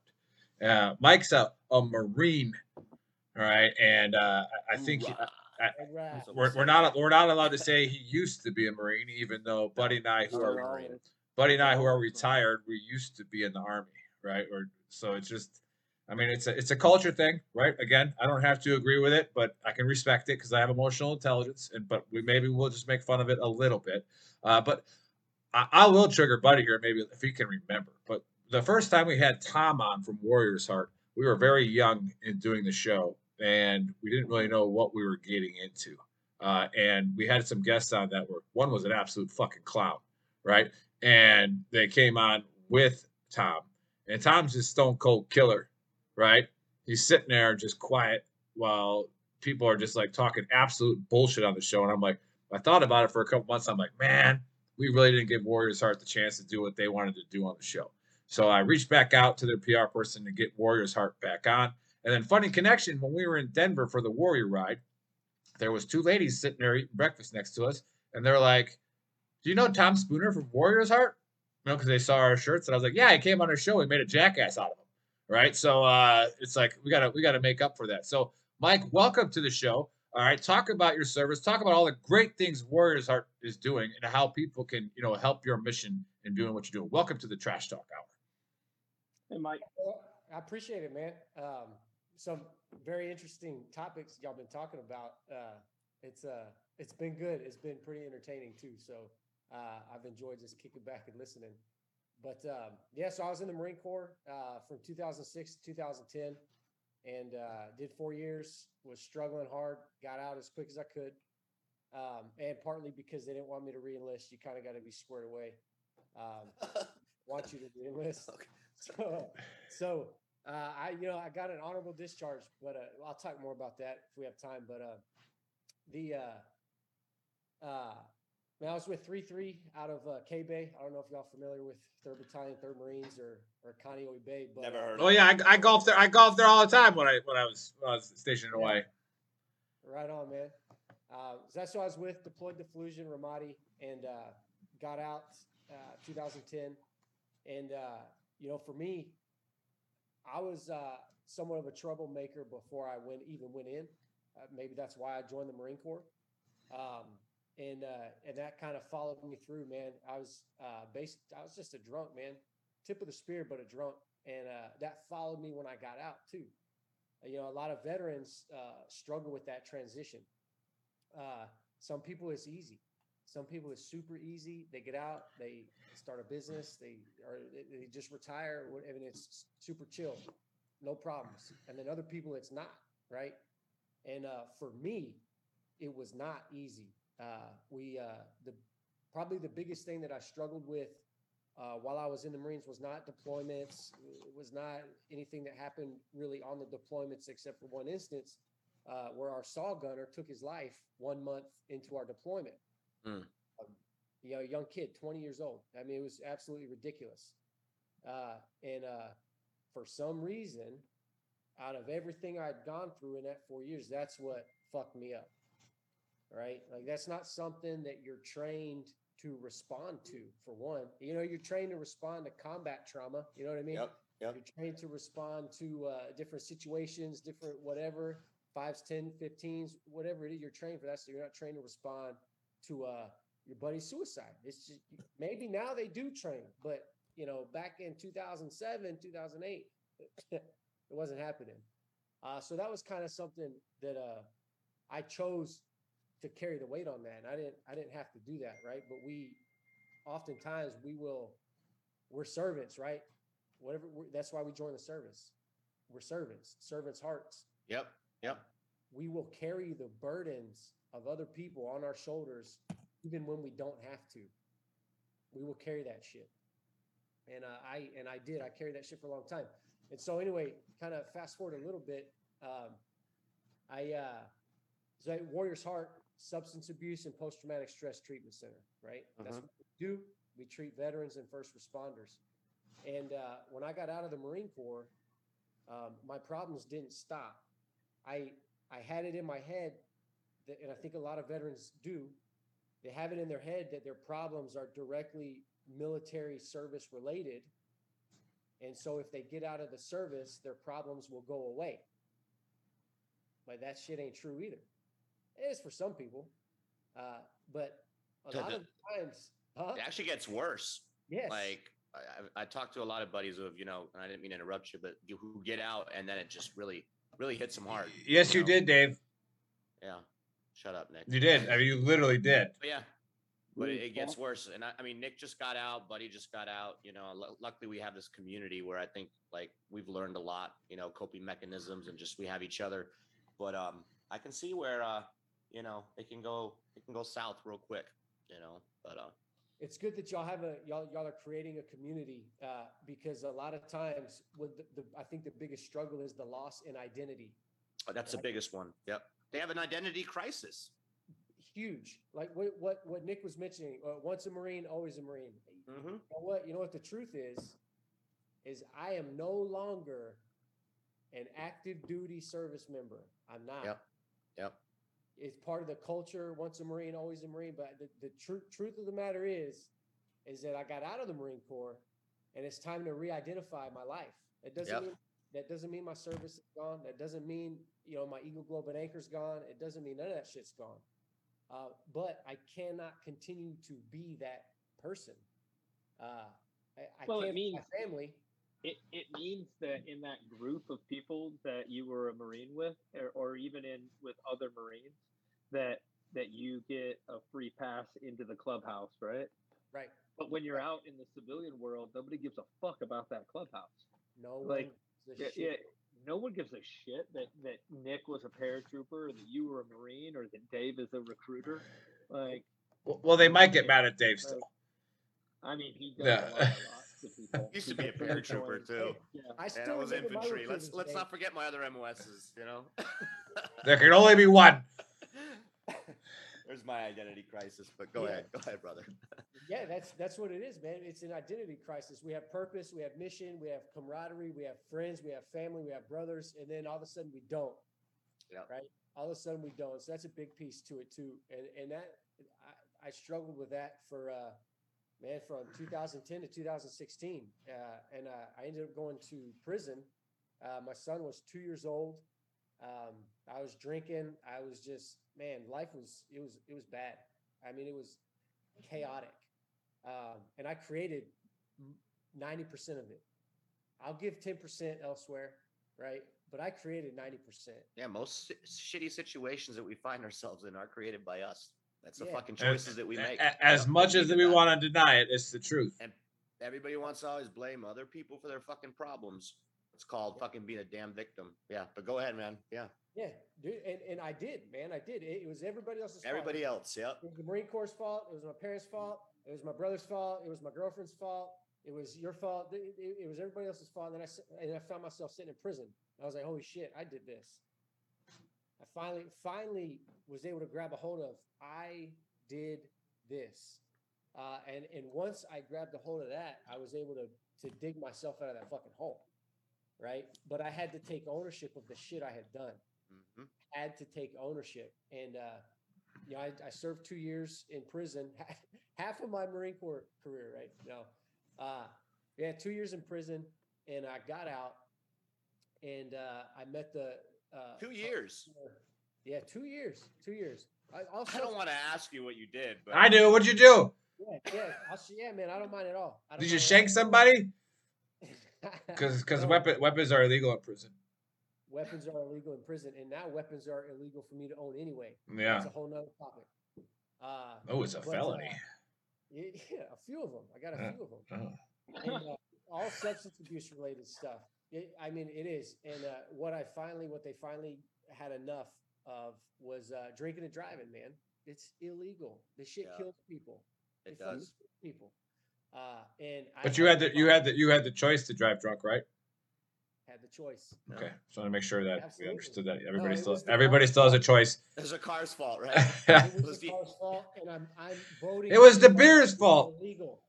Uh, Mike's a, a Marine. All right, and uh, I I think he-. So we're, we're not we're not allowed to say he used to be a marine, even though Buddy and I, who are always. Buddy and I, who are retired, we used to be in the army, right? Or so it's just, I mean, it's a it's a culture thing, right? Again, I don't have to agree with it, but I can respect it because I have emotional intelligence, and but we maybe we'll just make fun of it a little bit. Uh, but I, I will trigger Buddy here, maybe if he can remember. But the first time we had Tom on from Warriors Heart, we were very young in doing the show, and we didn't really know what we were getting into. Uh, and we had some guests on that were one was an absolute fucking clown, right? And they came on with Tom, and Tom's just stone cold killer, right? He's sitting there just quiet while people are just like talking absolute bullshit on the show. And I'm like, I thought about it for a couple months. I'm like, man, we really didn't give Warriors Heart the chance to do what they wanted to do on the show. So I reached back out to their PR person to get Warriors Heart back on. And then funny connection when we were in Denver for the Warrior ride, there was two ladies sitting there eating breakfast next to us, and they're like, "Do you know Tom Spooner from Warriors Heart?" You know, because they saw our shirts, and I was like, "Yeah, he came on our show. We made a jackass out of him." Right? So uh, it's like we gotta we gotta make up for that. So Mike, welcome to the show. All right, talk about your service. Talk about all the great things Warriors Heart is doing, and how people can you know help your mission in doing what you're doing. Welcome to the Trash Talk Hour. Hey, Mike. Well, I appreciate it, man. Um, some very interesting topics y'all been talking about, uh, it's uh it's been good. It's been pretty entertaining too. So uh, I've enjoyed just kicking back and listening. But um, yeah, so I was in the Marine Corps uh, from 2006 to 2010, and uh, did four years. Was struggling hard. Got out as quick as I could, um, and partly because they didn't want me to reenlist. You kind of got to be squared away. Um, want you to reenlist. Okay. So, so uh, I, you know, I got an honorable discharge, but uh, I'll talk more about that if we have time. But uh, the uh, man, I was with three three out of uh, K Bay. I don't know if y'all familiar with Third Battalion, Third Marines, or or Kaneohe Bay. But Never heard. Oh yeah, I, I golfed there. I golfed there all the time when I when I was, when I was stationed in Yeah. Hawaii. Right on, man. Uh, so that's who I was with, deployed to Fallujah, Ramadi, and uh, got out uh, 2010. And, uh, you know, for me, I was uh, somewhat of a troublemaker before I went even went in. Uh, maybe that's why I joined the Marine Corps. Um, and uh, and that kind of followed me through, man. I was uh, based, I was just a drunk, man, tip of the spear, but a drunk. And uh, that followed me when I got out too. You know a lot of veterans uh, struggle with that transition. Uh, some people it's easy. Some people it's super easy. They get out they start a business they or they- just retire and it's super chill. No problems. And then other people it's not right? And uh, for me it was not easy uh, we uh, the probably the biggest thing that i struggled with uh, while I was in the Marines was not deployments. It was not anything that happened really on the deployments, except for one instance uh, where our saw gunner took his life one month into our deployment. Hmm. Um, you know, a young kid, 20 years old. I mean, it was absolutely ridiculous. Uh, and uh, for some reason, out of everything I'd gone through in that four years, that's what fucked me up. Right? Like, that's not something that you're trained to respond to, for one. You know, you're trained to respond to combat trauma. You know what I mean? Yep. Yep. You're trained to respond to uh, different situations, different whatever, fives, 10, 15s, whatever it is. You're trained for that. So you're not trained to respond to uh, your buddy's suicide. It's just maybe now they do train, but you know, back in 2007, 2008, it wasn't happening. Uh, so that was kind of something that uh, I chose to carry the weight on that. And I didn't, I didn't have to do that, right? But we, oftentimes, we will, we're servants, right? Whatever. We're, that's why we join the service. We're servants, servants' hearts. Yep. Yep. We will carry the burdens of other people on our shoulders, even when we don't have to. We will carry that shit. And uh, I and I did. I carried that shit for a long time. And so anyway, kind of fast forward a little bit. Um, I uh, so Warriors Heart Substance Abuse and Post Traumatic Stress Treatment Center, right? That's Mhm. what we do. We treat veterans and first responders. And uh, when I got out of the Marine Corps, um, my problems didn't stop. I I had it in my head that, and I think a lot of veterans do. They have it in their head that their problems are directly military service related, and so if they get out of the service, their problems will go away. But that shit ain't true either. It is for some people, uh, but a The- lot the- of times, huh? It actually gets worse. Yes. Like I, I I talked to a lot of buddies of you know, and I didn't mean to interrupt you, but you- who get out and then it just really, really hits them hard. Yes, you know? did, Dave. Yeah. Shut up, Nick. You did. I mean, you literally did. But yeah, but it, it gets worse. And I, I mean, Nick just got out, Buddy just got out. You know, lu- luckily we have this community where I think like we've learned a lot. You know, coping mechanisms and just we have each other. But um, I can see where uh, you know, it can go, it can go south real quick. You know, but uh, it's good that y'all have a y'all y'all are creating a community uh, because a lot of times with the, the I think the biggest struggle is the loss in identity. but that's the biggest one. Yep, they have an identity crisis. Huge, like what what what Nick was mentioning. Uh, once a Marine, always a Marine. Mm-hmm. You know what? You know what the truth is? Is I am no longer an active duty service member. I'm not. Yep. Yep. It's part of the culture. Once a Marine, always a Marine. But the, the truth truth of the matter is, is that I got out of the Marine Corps, and it's time to re-identify my life. It doesn't Yep. mean that doesn't mean my service is gone. That doesn't mean you know my Eagle Globe and Anchor's gone. It doesn't mean none of that shit's gone. Uh, but I cannot continue to be that person. Uh, I, I Well, can't be my means- family. It it means that in that group of people that you were a Marine with, or, or even in with other Marines, that that you get a free pass into the clubhouse, right? Right. But when you're out in the civilian world, nobody gives a fuck about that clubhouse. No Like, one. gives a Yeah, yeah, no one gives a shit that that Nick was a paratrooper, or that you were a marine, or that Dave is a recruiter. Like, Well, well, they might get mad at Dave still. I mean, he does Yeah. Lie to people. Used to be a paratrooper, too. Yeah. I still And I was remember my infantry. Let's let's not forget my other MOSs. You know. There can only be one. There's my identity crisis. But go Yeah. ahead, go ahead, brother. Yeah, that's that's what it is, man. It's an identity crisis. We have purpose, we have mission, we have camaraderie, we have friends, we have family, we have brothers, and then all of a sudden we don't. Yep. Right. All of a sudden we don't. So that's a big piece to it too. And and that I, I struggled with that for uh man from 2010 to 2016. Uh, and uh, I ended up going to prison. Uh, my son was two years old. Um, I was drinking. I was just man, life was it was it was bad. I mean, it was chaotic um, and I created ninety percent of it. I'll give ten percent elsewhere, right? But I created ninety percent. Yeah, most shitty situations that we find ourselves in are created by us. That's the Yeah. fucking And- choices that we make. a- As much as we in want to deny it, it's the truth. And everybody wants to always blame other people for their fucking problems. It's called Yeah. fucking being a damn victim. Yeah, but go ahead, man. Yeah, Yeah, dude, and, and I did, man. I did. It, it was everybody else's fault. everybody else. Yep. It was the Marine Corps' fault. It was my parents' fault. It was my brother's fault. It was my girlfriend's fault. It was your fault. It, it- it was everybody else's fault. And then I s- and I found myself sitting in prison. I was like, holy shit, I did this. I finally finally was able to grab a hold of. I did this, uh, and and once I grabbed a hold of that, I was able to to dig myself out of that fucking hole, right? But I had to take ownership of the shit I had done hmm had to take ownership. And, uh, you know, I, I served two years in prison, half of my Marine Corps career, right? No. Uh, yeah, two years in prison and I got out and, uh, I met the, uh, Two years. Yeah, two years, two years. I, I'll I don't want to ask you what you did, but I do. What'd you do? Yeah, yeah, I'll, sh- yeah, man, I don't mind at all. I don't Did you shank all. somebody? Because because No. weapon weapons are illegal in prison. weapons are illegal in prison, and now weapons are illegal for me to own anyway. Yeah. That's a whole nother topic. Uh, Oh, it's a but, uh, felony. Yeah, yeah, a few of them. I got a Uh, few of them. Oh. And, uh, all substance abuse related stuff. It, I mean, it is. And uh, what I finally, what they finally had enough of was uh, drinking and driving. Man, it's illegal. This shit Yeah. kills people. it fucking does. people. Uh, and I But you had the finally you had the you had the choice to drive drunk, right? had the choice. Yeah. Okay. Just want to make sure that we understood that everybody it still everybody still has a fault. choice. It's a car's fault, right? It was Was the the- car's fault, and I'm I'm voting. It was the beer's fault. Illegal.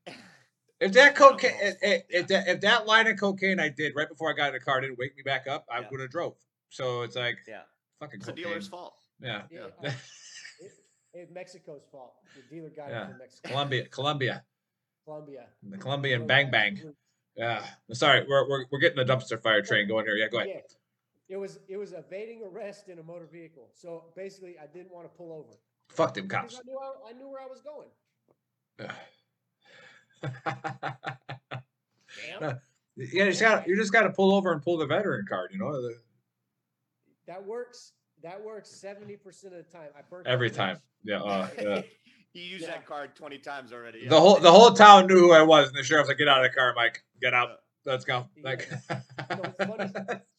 If that cocaine, if, if, if that if that line of cocaine I did right before I got in the car didn't wake me back up, I Yeah. would have drove. So it's like yeah, fucking it's the dealer's fault. Yeah. Yeah, Yeah. it, it's Mexico's fault. The dealer got Yeah. it from Mexico, Colombia, Colombia, Colombia. the Colombian bang bang. Yeah. Sorry, we're, we're we're getting the dumpster fire train going here. Yeah, go ahead. Yeah. It was it was evading arrest in a motor vehicle. So basically, I didn't want to pull over Fuck them cops. I knew I, I knew where I was going. Damn, yeah, you just got you just got to pull over and pull the veteran card. You know, the- that works. That works seventy percent of the time. I burnt every time. Yeah. Uh, yeah. he used Yeah. that card twenty times already. yeah. The whole the whole town knew who I was, and the sheriff's like, "Get out of the car, Mike. Get out. Let's go." Yeah. Like, So funny.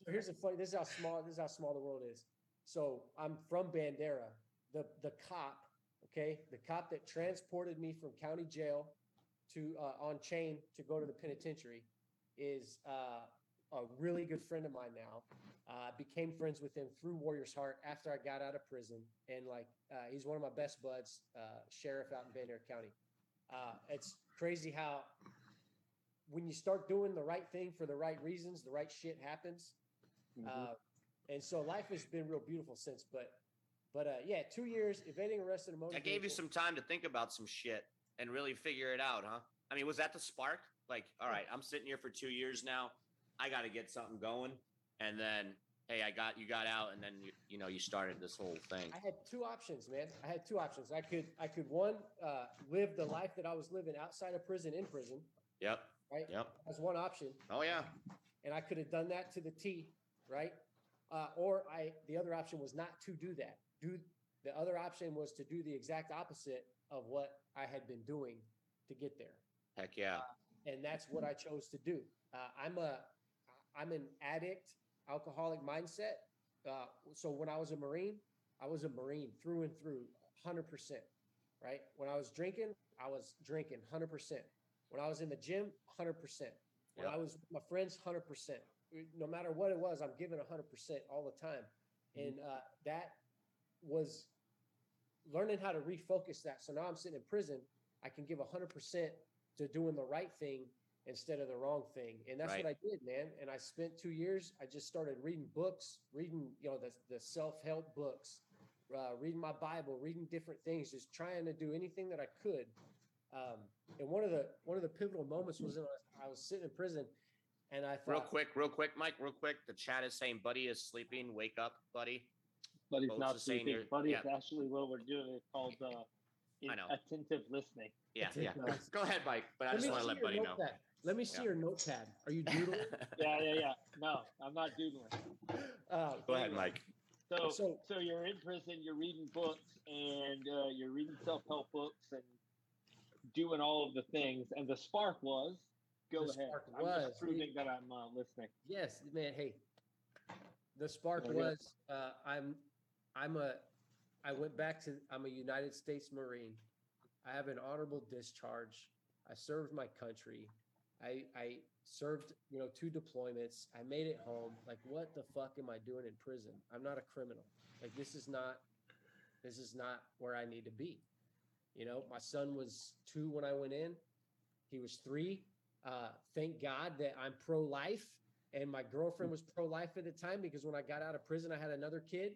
here's the funny. This is how small. This is how small the world is. So I'm from Bandera. The the cop, okay, the cop that transported me from county jail to uh, on chain to go to the penitentiary is uh, a really good friend of mine now. Uh, became friends with him through Warriors Heart after I got out of prison, and like uh, he's one of my best buds, uh, sheriff out in Bandera County. Uh, it's crazy how when you start doing the right thing for the right reasons, the right shit happens. Mhm. Uh, and so life has been real beautiful since. But, but uh, yeah, two years evading arrest in a motor. I gave you some time to think about some shit and really figure it out, huh? I mean, was that the spark? Like, all right, I'm sitting here for two years now. I got to get something going. And then, hey, I got you got out, and then you you know you started this whole thing. I had two options, man. I had two options. I could, I could one uh, live the life that I was living outside of prison in prison. Yep. Right. Yep. That's one option, Oh yeah. and I could have done that to the T, right? Uh, or I, the other option was not to do that. Do The other option was to do the exact opposite of what I had been doing to get there Heck yeah. and that's what I chose to do. Uh, I'm a, I'm an addict, alcoholic mindset. Uh, so when I was a Marine, I was a Marine through and through, hundred percent. Right? When I was drinking, I was drinking hundred percent. When I was in the gym, hundred percent. When Yep. I was with my friends, hundred percent. No matter what it was, I'm giving hundred percent all the time, and uh, that was learning how to refocus that. So now I'm sitting in prison. I can give hundred percent to doing the right thing instead of the wrong thing. And that's what I did, man. And I spent two years. I just started reading books, reading, you know, the, the self-help books, uh, reading my Bible, reading different things, just trying to do anything that I could. Um, and one of the one of the pivotal moments was when I was, I was sitting in prison, and I thought, Real quick, real quick, Mike, real quick. The chat is saying Buddy is sleeping. Wake up, Buddy. But he's Boats not is saying sleeping. you're- Buddy, yeah. it's actually what we're doing. It's called uh, I know. attentive listening. Yeah, That's it, yeah. Go ahead, Mike. But I Let just want to let your Buddy know. Let me see Yeah. your notepad. Are you doodling? Yeah, yeah, yeah. No, I'm not doodling. Uh, Go ahead, Mike. So, So- so, you're in prison, you're reading books, and uh, you're reading self-help books and doing all of the things. And the spark was, go The ahead. spark I'm was, just proving that I'm uh, listening. Yes, man. Hey, the spark was uh, I'm I'm a I went back to I'm a United States Marine. I have an honorable discharge. I served my country. I I served you know two deployments. I made it home. Like what the fuck am I doing in prison? I'm not a criminal. Like this is not this is not where I need to be. You know, my son was two when I went in. He was three. Uh, thank God that I'm pro life and my girlfriend was pro life at the time because when I got out of prison, I had another kid.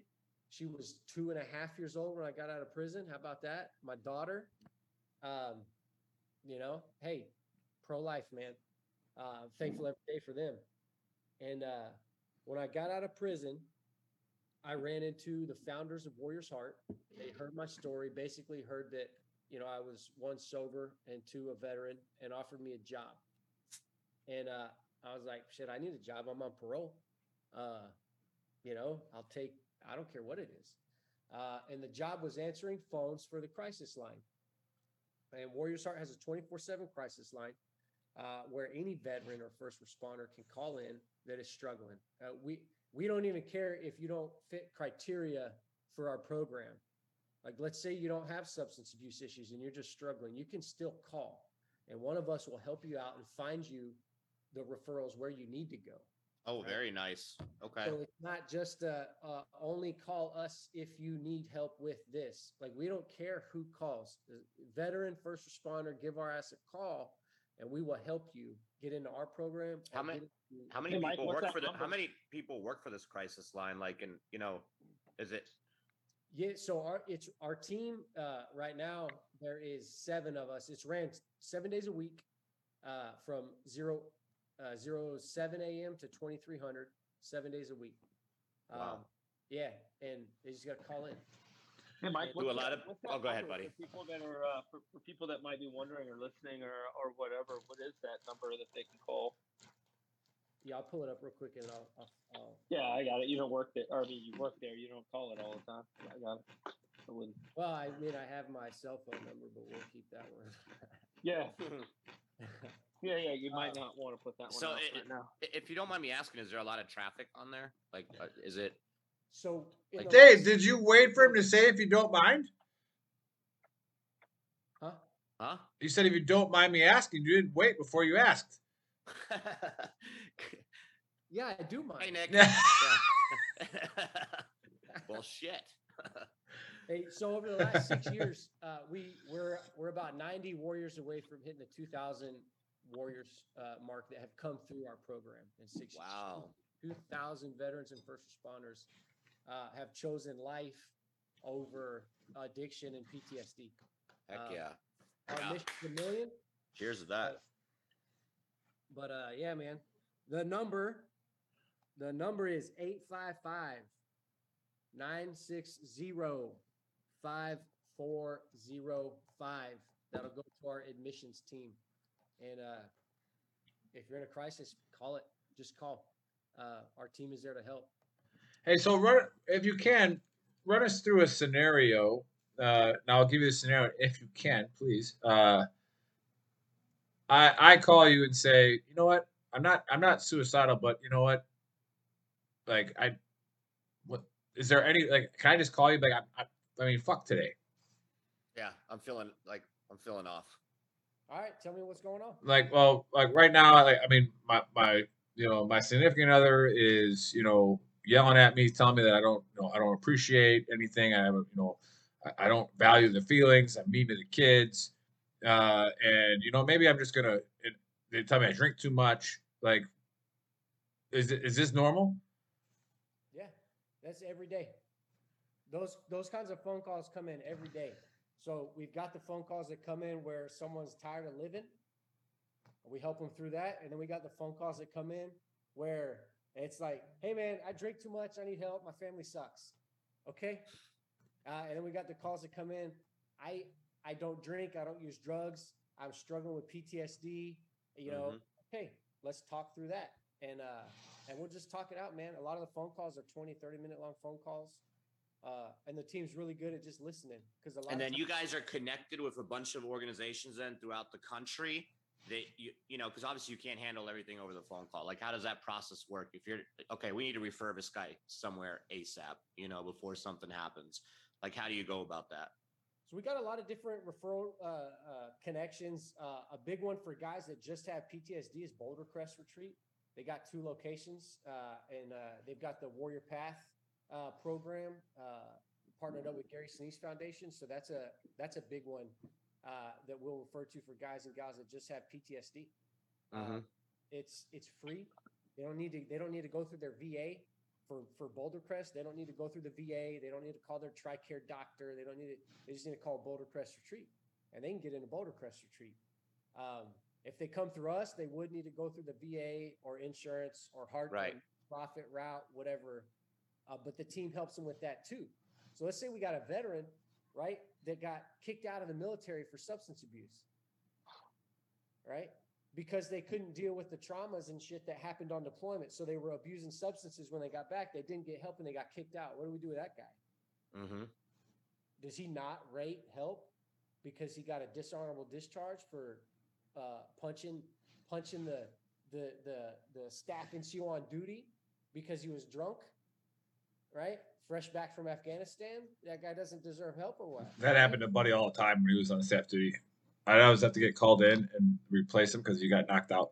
She was two and a half years old when I got out of prison. How about that? My daughter. Um, you know, hey, pro life, man. Uh, thankful every day for them. And uh, when I got out of prison, I ran into the founders of Warriors Heart. They heard my story, basically heard that, you know, I was one sober and two a veteran and offered me a job. And uh, I was like, shit, I need a job. I'm on parole. Uh, you know, I'll take, I don't care what it is. Uh, and the job was answering phones for the crisis line. And Warriors Heart has a 24 7 crisis line uh, where any veteran or first responder can call in that is struggling. Uh, we, we don't even care if you don't fit criteria for our program. Like, let's say you don't have substance abuse issues and you're just struggling, you can still call, and one of us will help you out and find you the referrals where you need to go. Oh, very nice. Okay. So it's not just uh, uh, only call us if you need help with this. Like we don't care who calls. The Veteran, first responder, give our ass a call, and we will help you get into our program. How many- into- How many Hey, Mike, people what's work that for the? How number? many people work for this crisis line? Like, and you know, is it? Yeah, so our it's our team uh, right now. There is seven of us. It's ran seven days a week, uh, from zero uh, zero seven a.m. to twenty three hundred, seven days a week. Um, Wow. Yeah, and they just got to call in. Hey, Mike, Do a lot that- of- oh, go ahead, buddy. For people that are, uh, for, for people that might be wondering or listening or, or whatever, what is that number that they can call? Yeah, I'll pull it up real quick and I'll, I'll, I'll Yeah, I got it. You don't work there, I mean, you work there. You don't call it all the time. I got it. I wouldn't. Well, I mean, I have my cell phone number, but we'll keep that one. Yeah, yeah, yeah. You might not want to put that one So out it- right now. if you don't mind me asking, is there a lot of traffic on there? Like, uh, is it? so, Like Dave, last- did you wait for him to say if you don't mind? Huh? Huh? You said if you don't mind me asking, you didn't wait before you asked. Yeah, I do mind. hey, Nick. Yeah. Yeah. well, shit. Hey, so over the last six years, uh, we we're we're about ninety warriors away from hitting the two thousand warriors uh, mark that have come through our program in six Wow. years. Two thousand veterans and first responders uh, have chosen life over addiction and PTSD. Heck Uh, yeah. Our Yeah. mission is a million, Cheers to that. but uh, yeah, man, the number, the number is 855 960 5405. That'll go to our admissions team. And uh, if you're in a crisis, call it. Just call. Uh, our team is there to help. Hey, so run if you can, run us through a scenario. Uh, now I'll give you the scenario if you can, please. Uh, I I call you and say, you know what? I'm not I'm not suicidal, but you know what? Like I, what is there any like? Can I just call you? Like I, I, I mean, fuck today. Yeah, I'm feeling like I'm feeling off. All right, tell me what's going on. like well like right now like i mean my my you know my significant other is you know yelling at me telling me that i don't you know i don't appreciate anything i haven't you know I, I don't value the feelings i'm mean to the kids uh and you know maybe i'm just gonna it, they tell me i drink too much like is is this normal Yeah, that's every day. Those those kinds of phone calls come in every day. So we've got the phone calls that come in where someone's tired of living. We help them through that, and then we got the phone calls that come in where it's like, "Hey man, I drink too much. I need help. My family sucks." Okay, uh, and then we got the calls that come in. I I don't drink. I don't use drugs. I'm struggling with PTSD. You know, okay, let's talk through that. And uh, and we'll just talk it out, man. A lot of the phone calls are 20, 30 minute long phone calls. Uh, and the team's really good at just listening because a lot And then you guys are connected with a bunch of organizations then throughout the country that you you know because obviously you can't handle everything over the phone call. Like how does that process work? If you're okay, we need to refer this guy somewhere ASAP. You know before something happens. Like how do you go about that? So we got a lot of different referral uh, uh, connections. Uh, a big one for guys that just have PTSD is Boulder Crest Retreat. They got two locations, uh, and uh, they've got the Warrior Path uh, program uh, partnered up with Gary Sinise Foundation. So that's a that's a big one uh, that we'll refer to for guys and gals that just have PTSD. Uh-huh. it's it's free. They don't need to they don't need to go through their VA for for Boulder Crest. They don't need to go through the VA. They don't need to call their TRICARE doctor. They don't need to. They just need to call Boulder Crest Retreat, and they can get into Boulder Crest Retreat. Um, if they come through us, they would need to go through the VA or insurance or heart Right. profit route, whatever. Uh, but the team helps them with that too. So let's say we got a veteran, right, that got kicked out of the military for substance abuse, right? Because they couldn't deal with the traumas and shit that happened on deployment. So they were abusing substances when they got back. They didn't get help and they got kicked out. What do we do with that guy? Mm-hmm. Does he not rate help because he got a dishonorable discharge for uh, punching punching the the the the staff NCO on duty because he was drunk, right? Fresh back from Afghanistan, that guy doesn't deserve help or what? that happened to buddy all the time when he was on staff duty i always have to get called in and replace him because you got knocked out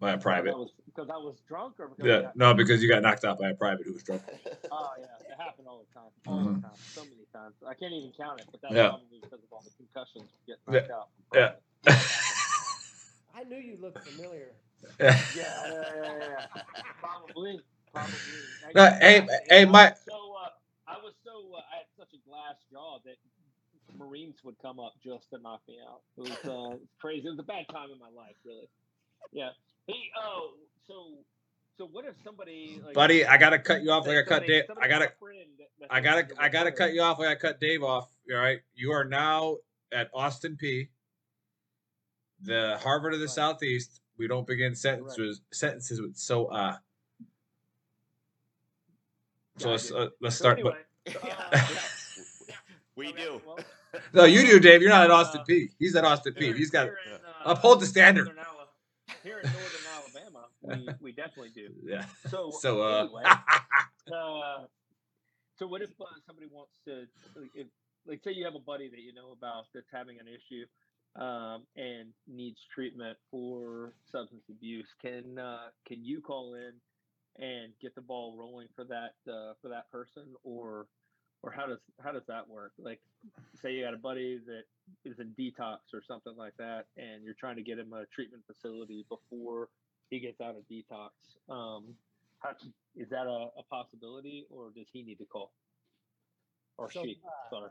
by a private because I was drunk or because yeah got- no because you got knocked out by a private who was drunk Oh yeah, it happened all the time. All Mhm. the time. So many times. I can't even count it, but that's Yeah. probably because of all the concussions getting Yeah. knocked out. Yeah. I knew you looked familiar. Yeah, yeah, yeah, yeah, yeah. Probably, probably. I- No, hey, hey, was So uh, I was so uh, I had such a glass jaw that Marines would come up just to knock me out. It was uh, crazy. It was a bad time in my life, really. Yeah. Hey, oh, so so what if somebody, like, buddy i gotta cut you off like i cut dave i gotta got a friend that- that I gotta I gotta cut you off like I cut Dave off. All right. You are now at Austin Peay. The Harvard of the Right. Southeast. We don't begin sentences sentences with so uh. So let's uh, let's So start. anyway, Yeah. we do. no, you do, Dave. You're not at Austin Uh, P. He's at Austin Peay. He's got in, uh, uphold the standard. Here in northern Alabama, we, we definitely do. yeah. So, So uh. anyway, uh, so what if uh, somebody wants to, like, if, like, say you have a buddy that you know about that's having an issue um, and needs treatment for substance abuse? Can uh, can you call in and get the ball rolling for that uh, for that person, or or how does how does that work? Like, say you got a buddy that is in detox or something like that, and you're trying to get him a treatment facility before he gets out of detox. Um, how, is that a, a possibility, or does he need to call? Or So, she? uh, Sorry.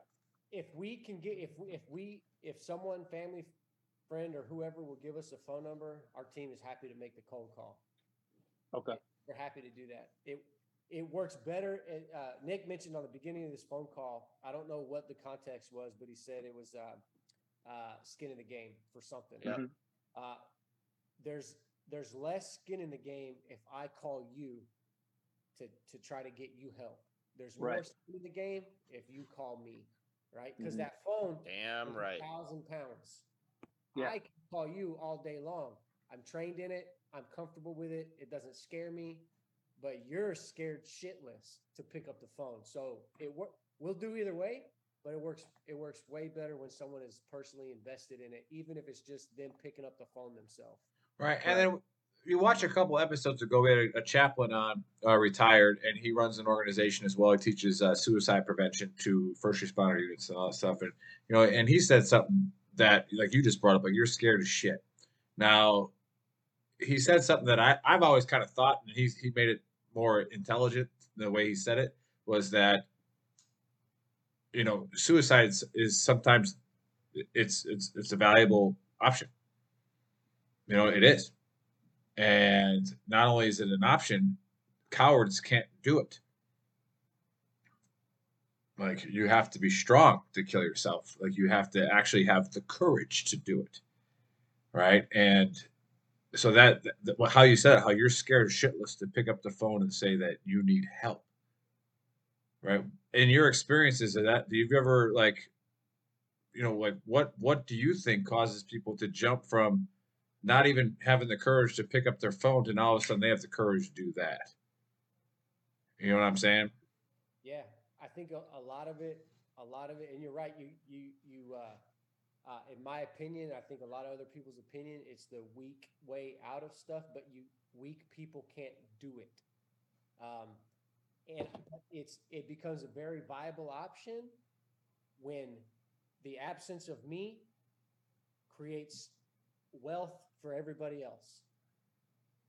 If we can get if we if we if someone family friend or whoever will give us a phone number, our team is happy to make the cold call. Okay. We're happy to do that. It it works better. and, Uh, Nick mentioned on the beginning of this phone call. I don't know what the context was, but he said it was uh, uh, skin in the game for something. Yeah. Mhm. Uh, there's there's less skin in the game if I call you to to try to get you help. There's more Right. skin in the game if you call me, right? Because Mhm. that phone Damn is a right. thousand pounds. Yeah. I can call you all day long. I'm trained in it. I'm comfortable with it. It doesn't scare me. But you're scared shitless to pick up the phone. So it work. We'll do either way, but it works. It works way better when someone is personally invested in it, even if it's just them picking up the phone themselves. Right. And then you watch a couple episodes ago, we had a, a chaplain on, uh, retired, and he runs an organization as well. He teaches uh, suicide prevention to first responder units and all that stuff. And, you know, and he said something that, like you just brought up, like you're scared as shit. Now, he said something that I, I've always kind of thought, and he's, he made it more intelligent the way he said it was that, you know, suicide is- sometimes it's, it's, it's a valuable option. You know, it is. And not only is it an option, cowards can't do it. Like you have to be strong to kill yourself. Like you have to actually have the courage to do it. Right? And so that, that well, how you said it, how you're scared shitless to pick up the phone and say that you need help. Right? In your experiences of that, do you ever like you know, like what what do you think causes people to jump from not even having the courage to pick up their phone to now all of a sudden they have the courage to do that. You know what I'm saying? Yeah, I think a, a lot of it, a lot of it, and you're right. You, you, you. Uh, uh, in my opinion, I think a lot of other people's opinion, it's the weak way out of stuff. But you, weak people can't do it, um, and it's it becomes a very viable option when the absence of me creates wealth for everybody else.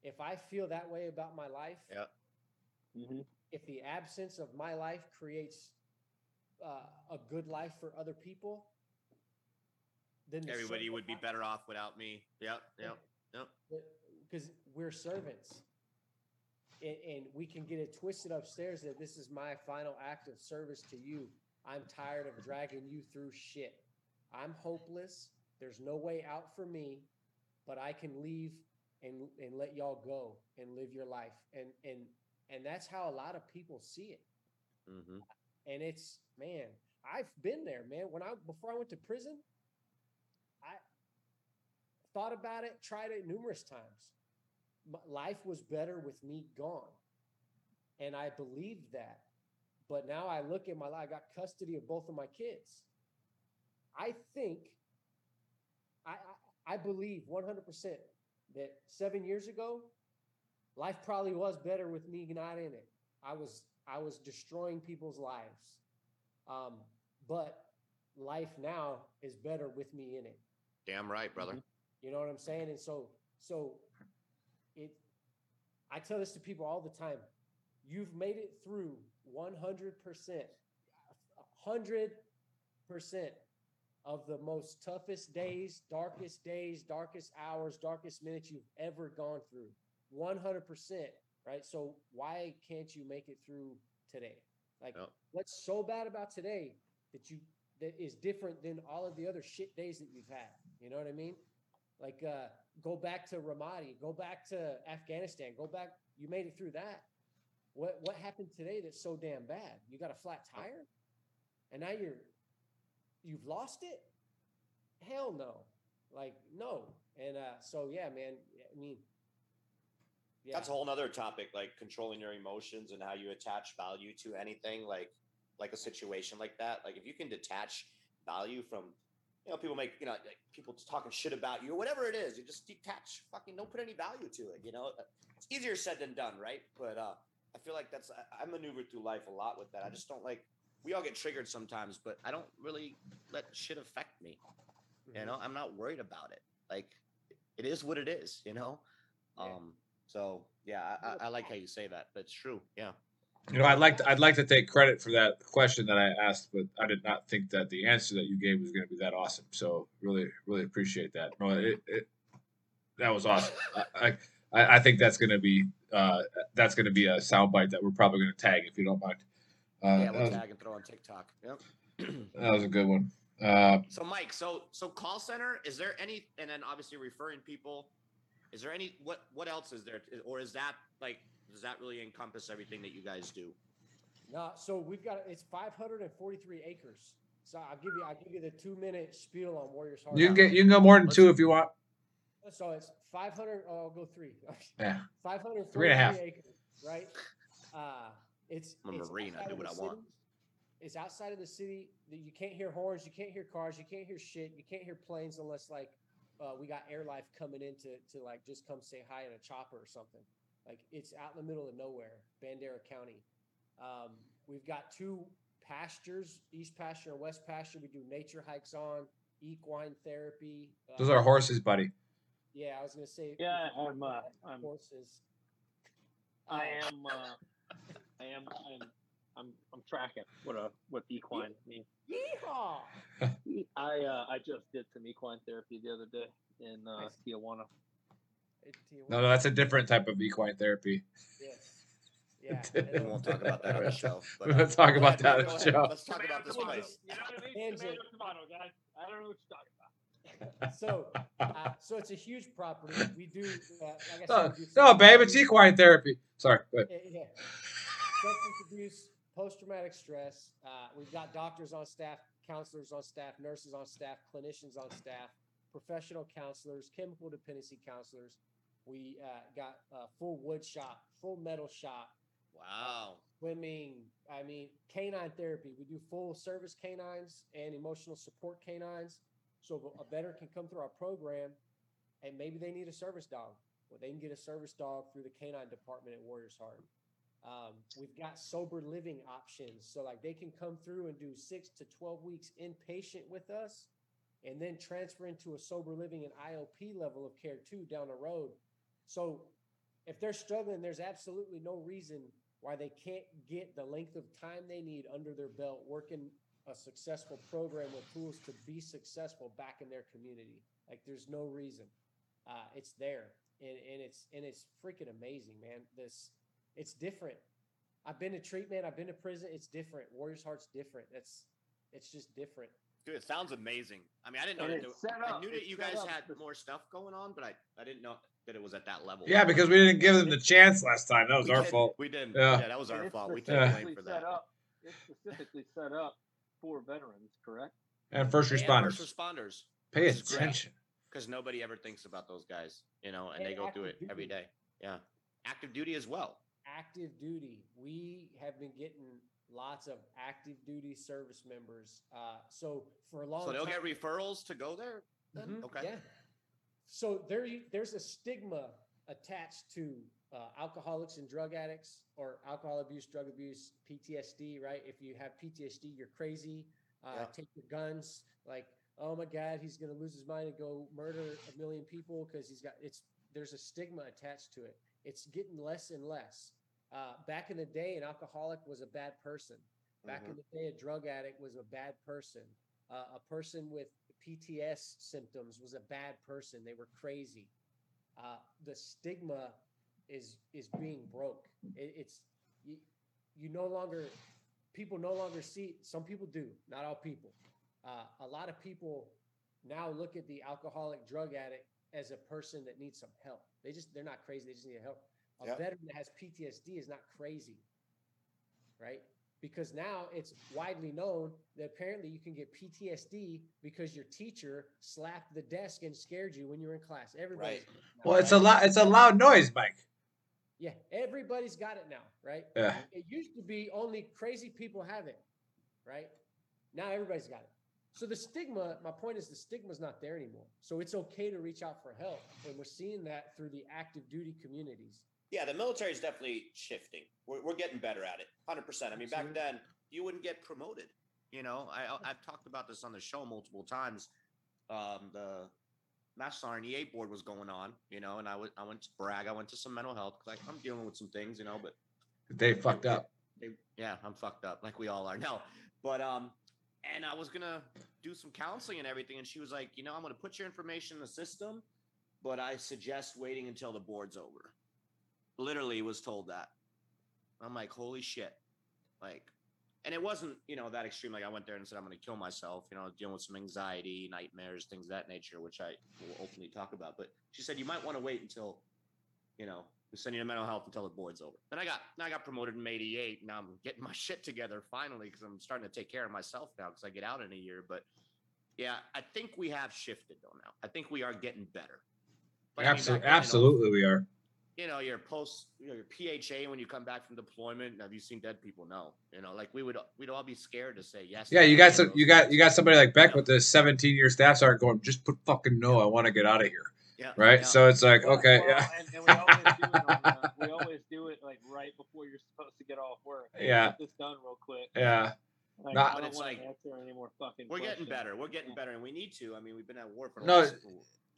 If I feel that way about my life, Yep. hmm if the absence of my life creates uh, a good life for other people, then the Everybody would be better off without me. Yep. Yep. Yep. because we're servants. And, and we can get it twisted upstairs that this is my final act of service to you. I'm tired of dragging you through shit. I'm hopeless. There's no way out for me, but I can leave and and let y'all go and live your life. And and and that's how a lot of people see it. hmm And it's man, I've been there, man. When I before I went to prison, thought about it, tried it numerous times. M- Life was better with me gone. And I believed that. But now I look at my life, I got custody of both of my kids. I think I I, I believe 100% that 7 years ago life probably was better with me not in it. I was I was destroying people's lives. Um, but life now is better with me in it. Damn right, brother. You know what I'm saying? And so so it I tell this to people all the time. You've made it through 100%. 100% of the most toughest days, darkest days, darkest hours, darkest minutes you've ever gone through. 100%, right? So why can't you make it through today? Like what's so bad about today that you that is different than all of the other shit days that you've had? You know what I mean? Like uh go back to Ramadi, go back to Afghanistan, go back you made it through that. What what happened today that's so damn bad? You got a flat tire? And now you're you've lost it? Hell no. Like no. And uh so yeah, man, I mean yeah. That's a whole nother topic, like controlling your emotions and how you attach value to anything, like like a situation like that. Like if you can detach value from, you know, people make, you know, like people talking shit about you or whatever it is, you just detach. Fucking don't put any value to it. You know, it's easier said than done, right? But uh, I feel like that's I, I maneuver through life a lot with that. I just don't like. We all get triggered sometimes, but I don't really let shit affect me. You Mhm. know, I'm not worried about it. Like it is what it is, you know? Yeah. Um, so yeah, I, I, I like how you say that, but it's true. Yeah. You know, I'd like to, I'd like to take credit for that question that I asked, but I did not think that the answer that you gave was going to be that awesome. So really, really appreciate that. No, it, it that was awesome. I, I, I think that's going to be uh, that's going to be a soundbite that we're probably going to tag if you don't mind. Uh, yeah, that, we'll was, tag and throw on TikTok. Yep. that was a good one. Uh, so Mike, so so call center, is there any and then obviously referring people, is there any what what else is there or is that like does that really encompass everything that you guys do? No, so we've got it's 543 acres. So I'll give you I'll give you the two minute spiel on Warriors Heart. You can get you can go more than two if you want. So it's 500. Oh, I'll go three. Yeah. 500 Three and a half. acres, right? Uh, it's I'm a it's Marine, I do what the I want. city. It's outside of the city. You can't hear horns. You can't hear cars. You can't hear shit. You can't hear planes unless like uh, we got air life coming in to, to like just come say hi in a chopper or something. Like it's out in the middle of nowhere, Bandera County. Um, we've got two pastures, East Pasture and West Pasture. We do nature hikes on, equine therapy. Those uh, are horses, buddy. Yeah, I was gonna say. Yeah, I'm, uh, I'm- horses. I am. Uh, I am. I'm. I'm. I'm tracking what a what equine means. Yeehaw! I uh, I just did some equine therapy the other day in uh, Nice. Tijuana. It- it- No, no, that's a different type of equine therapy. Yes. Yeah. We and We then- won't talk about that on the show. We won't talk about that on the show. Let's talk about this Tomato, place. You know what I mean? Tomato, tomato, guys. I don't know what you're talking about. so, uh, so it's a huge property. We do, uh, like I said, No, we do no, babe, it's equine therapy. Sorry. Go ahead. Yeah, yeah. Substance abuse, post traumatic stress. Uh, we've got doctors on staff, counselors on staff, nurses on staff, clinicians on staff, professional counselors, chemical dependency counselors. We uh, got a full wood shop, full metal shop, Wow. swimming. I mean, canine therapy. We do full service canines and emotional support canines. So a veteran can come through our program and maybe they need a service dog. Well, they can get a service dog through the canine department at Warriors Heart. Um, we've got sober living options. So, like, they can come through and do six to 12 weeks inpatient with us and then transfer into a sober living and IOP level of care too down the road. So, if they're struggling, there's absolutely no reason why they can't get the length of time they need under their belt working a successful program with tools to be successful back in their community. Like there's no reason. Uh, it's there and, and it's and it's freaking amazing, man. This it's different. I've been to treatment, I've been to prison, it's different. Warriors Heart's different. That's it's just different. Dude, it sounds amazing. I mean, I didn't know that. it's there- set I knew that it's you guys up had more stuff going on, but I, I didn't know that it was at that level. Yeah, because we didn't give them the chance last time. That was We our did- fault. We didn't. Yeah. Yeah, that was our it's fault. We take Yeah. blame for specifically set that. Up, it's specifically set up for veterans, correct? And first And responders. First responders. Pay which is great. attention. Because nobody ever thinks about those guys, you know, and And they go through it active every duty. day. Yeah. Active duty as well. active duty. We have been getting lots of active duty service members. Uh, so for a long So they'll time, get referrals to go there? then? Mhm, Okay. Yeah. So there, there's a stigma attached to uh, alcoholics and drug addicts, or alcohol abuse, drug abuse, PTSD. Right? If you have PTSD, you're crazy. Uh, Yeah. Take your guns. Like, oh my God, he's gonna lose his mind and go murder a million people because he's got. It's there's a stigma attached to it. It's getting less and less. Uh, back in the day, an alcoholic was a bad person. Back Mhm. in the day, a drug addict was a bad person. Uh, a person with PTS symptoms was a bad person. They were crazy. Uh, the stigma is is being broke. It, it's you, you no longer people no longer see. Some people do, not all people. Uh, a lot of people now look at the alcoholic drug addict as a person that needs some help. They just they're not crazy. They just need help. A Yep. veteran that has PTSD is not crazy, right? Because now it's widely known that apparently you can get PTSD because your teacher slapped the desk and scared you when you were in class. Everybody. Well, it's a lot. It's a loud noise, Mike. Yeah, everybody's got it now, right? Yeah. It used to be only crazy people have it, right? Now everybody's got it. So the stigma, my point is the stigma's not there anymore. So it's okay to reach out for help. And we're seeing that through the active duty communities. Yeah, the military is definitely shifting. We're, we're getting better at it, hundred percent. I mean, back then you wouldn't get promoted. You know, I I've talked about this on the show multiple times. Um, the National RNEA board was going on, you know, and I went I went to Bragg. I went to some mental health because I'm dealing with some things, you know, but They fucked up. they, yeah, I'm fucked up like we all are now. But um, and I was gonna do some counseling and everything, and she was like, you know, I'm gonna put your information in the system, but I suggest waiting until the board's over. Literally was told that. I'm like, holy shit, like, and it wasn't, you know, that extreme. Like I went there and said I'm gonna kill myself. You know, dealing with some anxiety, nightmares, things of that nature, which I will openly talk about. But she said you might want to wait until, you know, We send you to mental health until the board's over. Then I got I got promoted in '88. Now I'm getting my shit together finally because I'm starting to take care of myself now because I get out in a year. But yeah, I think we have shifted though now. I think we are getting better. But I mean, back Absolutely, absolutely, we are. You know, your post, you know, your PHA when you come back from deployment. Have you seen dead people? No. You know, like we would, we'd all be scared to say yes. Yeah, you got some. those You got you got somebody like Beck Yeah. with the 17 year staff sergeant going. Just put fucking no. I want to get out of here. yeah, Right. yeah. So it's like Well- okay, well, yeah, And, and we always do it. On, uh, we always do it like right before you're supposed to get off work. Yeah. Get this done real quick. yeah. Like, Nah, I but don't it's want like- to answer any more fucking. we're getting questions. better. We're getting better, and we need to. I mean, we've been at war for No, almost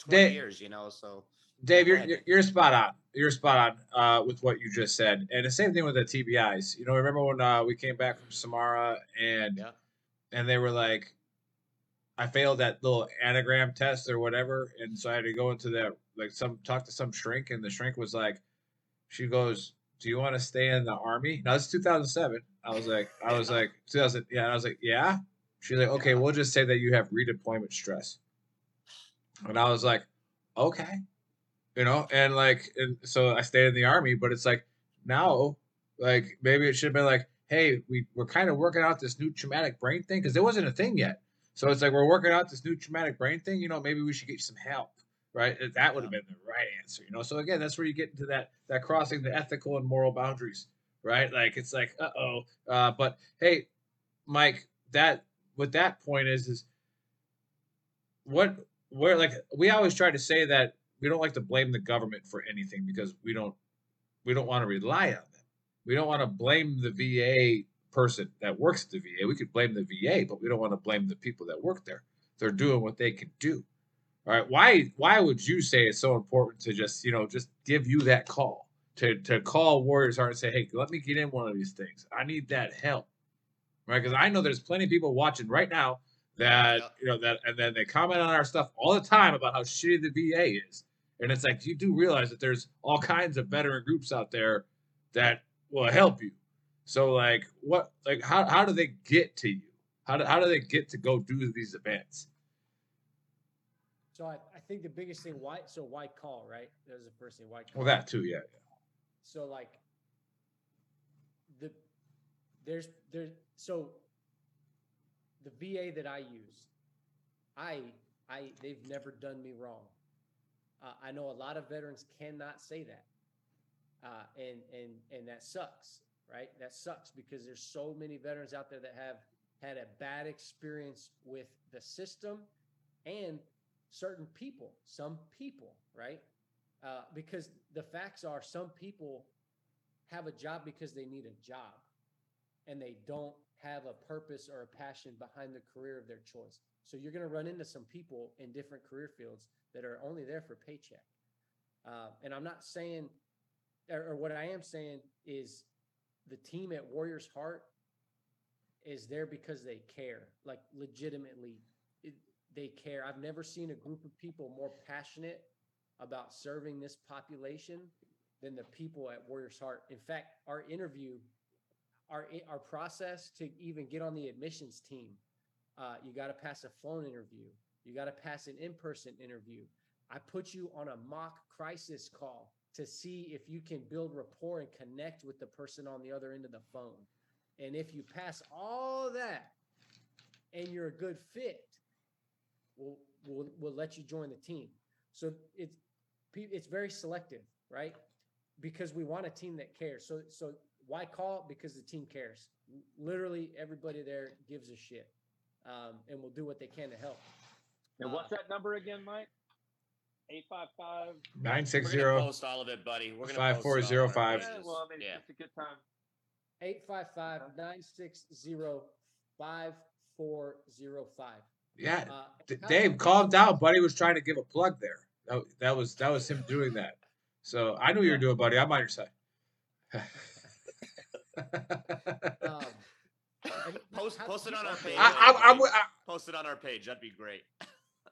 20 they- years, you know. So Dave, you're, you're you're spot on. You're spot on uh, with what you just said, and the same thing with the TBIs. You know, remember when uh, we came back from Samarra and yeah, and they were like, I failed that little anagram test or whatever, and so I had to go into that like some talk to some shrink, and the shrink was like, she goes, "Do you want to stay in the army?" Now it's 2007. I was like, I was like 2000, yeah, and I was like, yeah. She's like, okay, we'll just say that you have redeployment stress, and I was like, okay, you know, and like, and so I stayed in the army, but it's like now, like maybe it should have been like, hey, we we're kind of working out this new traumatic brain thing because there wasn't a thing yet. So it's like we're working out this new traumatic brain thing. You know, maybe we should get you some help, right? That would have been the right answer. You know, so again, that's where you get into that that crossing the ethical and moral boundaries, right? Like it's like, uh-oh. Uh But hey, Mike, that what that point is is what we're like. We always try to say that we don't like to blame the government for anything because we don't we don't want to rely on them. We don't want to blame the VA person that works at the VA. We could blame the VA, but we don't want to blame the people that work there. They're doing what they can do. All right. Why why would you say it's so important to just, you know, just give you that call? To to call Warriors Heart and say, hey, let me get in one of these things. I need that help. Right? Because I know there's plenty of people watching right now that Yep. you know that and then they comment on our stuff all the time about how shitty the VA is. And it's like you do realize that there's all kinds of veteran groups out there that will help you. So like what like how how do they get to you? How do how do they get to go do these events? So I, I think the biggest thing, why, so why call, right? That was the first thing, why call? Well that too, yeah. So like the there's there so the VA that I use, I I they've never done me wrong. Uh, I know a lot of veterans cannot say that, uh, and and and that sucks, right? That sucks because there's so many veterans out there that have had a bad experience with the system and certain people, some people, right? Uh, because the facts are some people have a job because they need a job and they don't have a purpose or a passion behind the career of their choice. So you're going to run into some people in different career fields that are only there for paycheck. Uh, and I'm not saying, or, or what I am saying is the team at Warriors Heart is there because they care, like legitimately, it, they care. I've never seen a group of people more passionate about serving this population than the people at Warriors Heart. In fact, our interview, our our process to even get on the admissions team, uh, you got to pass a phone interview. You got to pass an in-person interview. I put you on a mock crisis call to see if you can build rapport and connect with the person on the other end of the phone. And if you pass all that and you're a good fit, we'll we'll, we'll let you join the team. So it's it's very selective, right? Because we want a team that cares. So so why call? Because the team cares. Literally everybody there gives a shit, um, and will do what they can to help. And what's that number again, Mike? Eight five five. Nine we're six gonna zero. post all of it, buddy. We're gonna Five post four it all zero on our five. Yeah, pages. well, I mean, yeah. it's a good time. 855 960 5405. Yeah. Uh, D- Dave, calm down. Buddy was trying to give a plug there. That, that was that was him doing that. So I knew you were doing, buddy. I'm on your side. Um, Post post it on our page. I, I'm, I'm. I, post it on our page. That'd be great.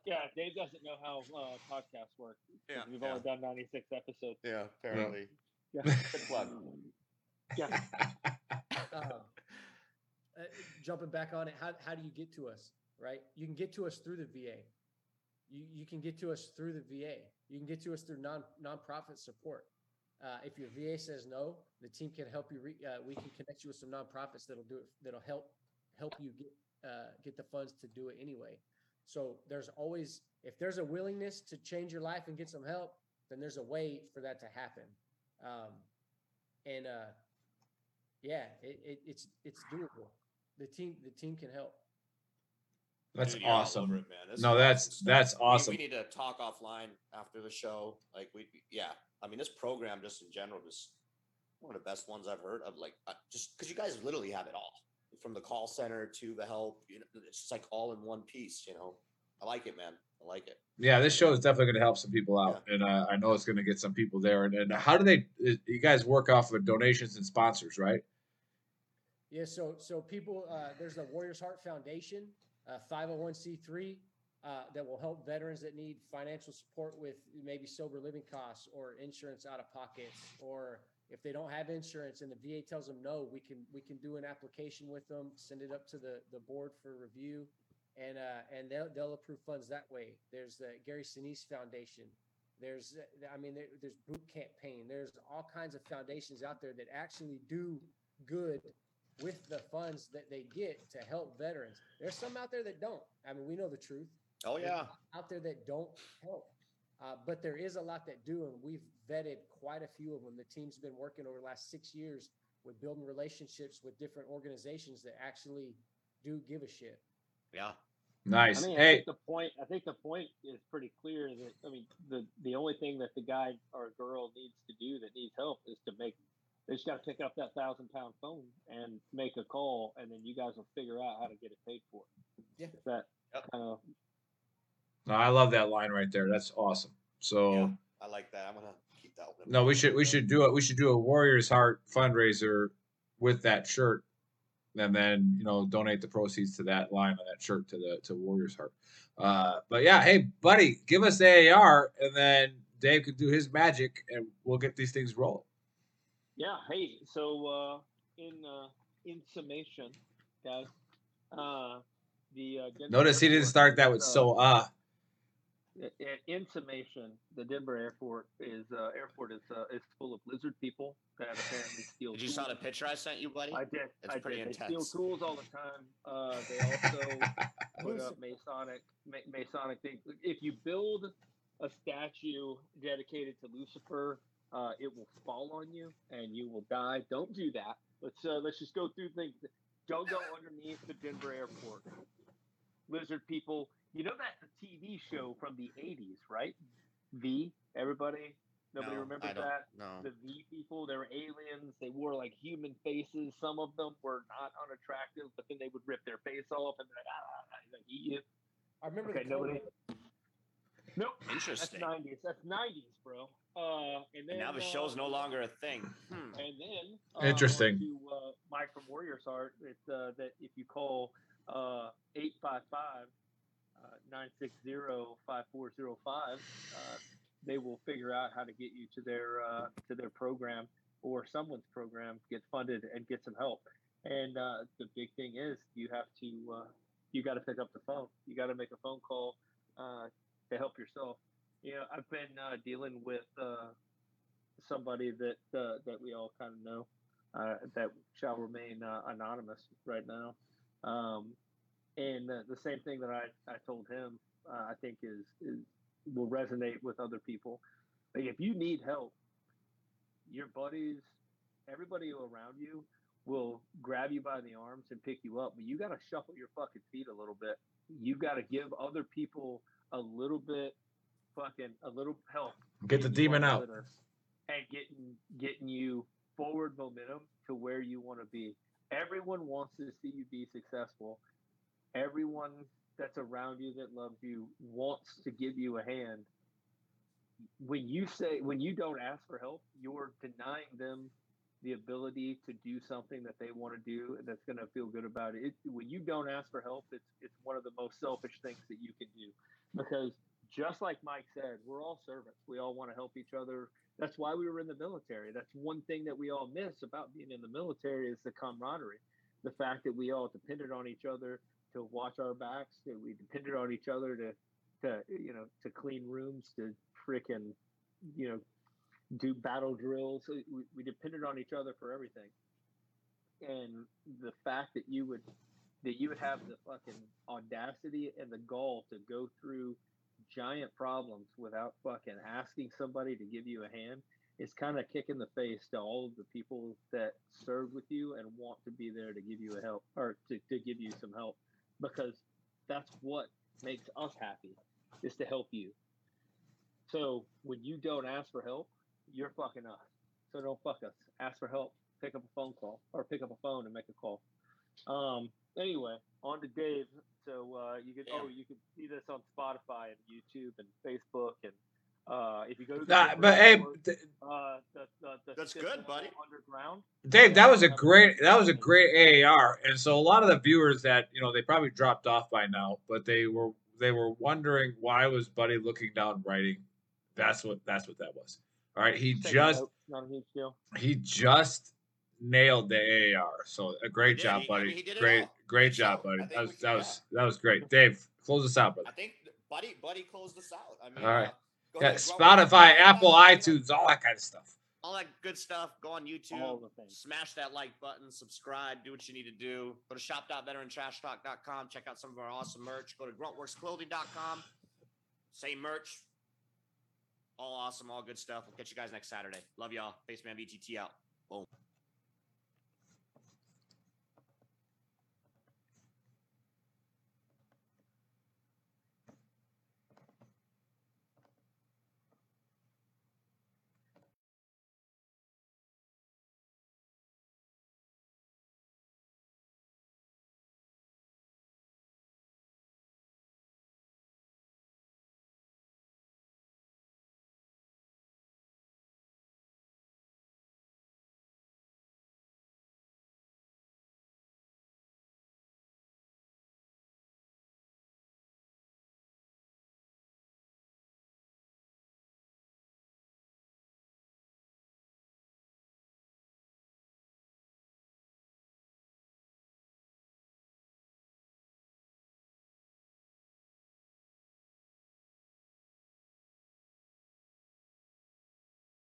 Yeah, Dave doesn't know how uh, podcasts work. Yeah, we've yeah. only done ninety six episodes. Yeah, apparently. Yeah. Good plug. Yeah. um, uh, jumping back on it, how, how do you get to us? Right? You can get to us through the VA. You, you can get to us through the VA. You can get to us through non nonprofit support. Uh, if your VA says no, the team can help you. Re- uh, we can connect you with some nonprofits that'll do it. That'll help help you get uh, get the funds to do it anyway. So there's always if there's a willingness to change your life and get some help, then there's a way for that to happen. Um, and uh, yeah, it, it, it's it's doable. The team the team can help. That's Dude, awesome. it, man. This No, is that's awesome that's We- awesome. We, need to talk offline after the show. Like we, yeah. I mean, this program just in general, just one of the best ones I've heard of. Like, uh, just because you guys literally have it all, from the call center to the help. You know, it's just like all in one piece. You know, I like it, man. I like it. Yeah, this show is definitely going to help some people out, and uh, I know it's going to get some people there. And, and how do they? uh, You guys work off of donations and sponsors, right? Yeah, so so people, uh, there's the Warriors Heart Foundation, uh, 501c3, uh, that will help veterans that need financial support with maybe sober living costs or insurance out of pockets, or if they don't have insurance and the VA tells them no, we can we can do an application with them, send it up to the the board for review, and uh, and they'll they'll approve funds that way. There's the Gary Sinise Foundation. There's, uh, I mean, there, there's Boot Camp Pain. There's all kinds of foundations out there that actually do good with the funds that they get to help veterans. There's some out there that don't. I mean, we know the truth. Oh There's yeah. Out there that don't help. Uh, but there is a lot that do, and we've vetted quite a few of them. The team's been working over the last six years with building relationships with different organizations that actually do give a shit. Yeah. Nice. I mean, I hey, think the point. I think the point is pretty clear. That I mean, the the only thing that the guy or girl needs to do that needs help is to make. They just got to pick up that thousand pound phone and make a call, and then you guys will figure out how to get it paid for. Yeah. Is that Yep. kind of no, I love that line right there. That's awesome. So Yeah. I like that. I'm gonna keep that one. no, we should we should do it. We should do a Warriors Heart fundraiser with that shirt, and then you know donate the proceeds to that line on that shirt to the to Warriors Heart. Uh, but yeah, hey buddy, give us AAR, and then Dave can do his magic, and we'll get these things rolling. Yeah. Hey. So uh, in uh, in summation, guys, uh, the uh, Denver Notice he didn't start that with uh, so uh. i- i- in summation, the Denver airport is uh, airport is uh, is full of lizard people that apparently steal. Did you saw the picture I sent you, buddy? I did. It's I pretty did. They steal tools all the time. Uh, they also put up Masonic ma- Masonic things. If you build a statue dedicated to Lucifer, uh, it will fall on you and you will die. Don't do that. Let's uh, let's just go through things. Don't go underneath the Denver airport. Lizard people. You know that's a TV show from the '80s, right? V. Everybody. Nobody No, remembers I don't- that No. the V people. They were aliens. They wore like human faces. Some of them were not unattractive, but then they would rip their face off and be like, ah, like eat you. I remember Okay, the nobody. Cobra. Nope. That's nineties. That's nineties, bro. Uh, and then And now the uh, show's no longer a thing. Hmm. And then uh, Interesting. on To uh, Mike from Warriors Heart, it's uh, that if you call uh eight five five nine six zero five four zero five, uh, they will figure out how to get you to their uh, to their program or someone's program, get funded and get some help. And uh, the big thing is you have to uh, you got to pick up the phone. You got to make a phone call uh, to help yourself. Know, I've been uh, dealing with uh, somebody that uh, that we all kind of know uh, that shall remain uh, anonymous right now. Um, and uh, the same thing that I, I told him, I think is, is will resonate with other people. Like if you need help, your buddies, everybody around you will grab you by the arms and pick you up, but you got to shuffle your fucking feet a little bit. You got to give other people a little bit, fucking a little help Get the demon out. and getting getting you forward momentum to where you want to be. Everyone wants to see you be successful. Everyone that's around you that loves you wants to give you a hand. When you say when you don't ask for help, you're denying them the ability to do something that they want to do and that's going to feel good about it. it. When you don't ask for help, it's it's one of the most selfish things that you can do because just like Mike said, we're all servants. We all want to help each other. That's why we were in the military. That's one thing that we all miss about being in the military is the camaraderie. The fact that we all depended on each other to watch our backs, that we depended on each other to, to you know, to clean rooms, to frickin', you know, do battle drills. We, we depended on each other for everything. And the fact that you would that you would have the fucking audacity and the gall to go through giant problems without fucking asking somebody to give you a hand is kind of kick in the face to all of the people that serve with you and want to be there to give you a help or to, to give you some help because that's what makes us happy is to help you. So when you don't ask for help, you're fucking us. So don't fuck us. Ask for help. Pick up a phone call or pick up a phone and make a call. Um. Anyway, on to Dave. So uh, you can Yeah. oh you can see this on Spotify and YouTube and Facebook and uh, if you go to Nah, but hey, th- uh, the, the, the That's good, buddy. Underground. Dave, that was a great that was a great AAR, and so a lot of the viewers that you know they probably dropped off by now, but they were they were wondering why was Buddy looking down writing. That's what that's what that was. All right, he Take just not a huge deal. he just nailed the AAR. So a great did. job, He- I buddy. mean, he did it great all. great Good job, show. buddy. That was that was that was great. Dave, close us out, buddy. I think Buddy Buddy closed us out. I mean, All right. uh, Yeah, ahead, Spotify, go Apple, iTunes, all that kind of stuff. all that good stuff. Go on YouTube, All the things. smash that like button, subscribe, do what you need to do. Go to shop.veterantrashtalk.com, check out some of our awesome merch. Go to gruntworksclothing.com, same merch. All awesome, all good stuff. We'll catch you guys next Saturday. Love y'all. Baseman VTT out. Boom.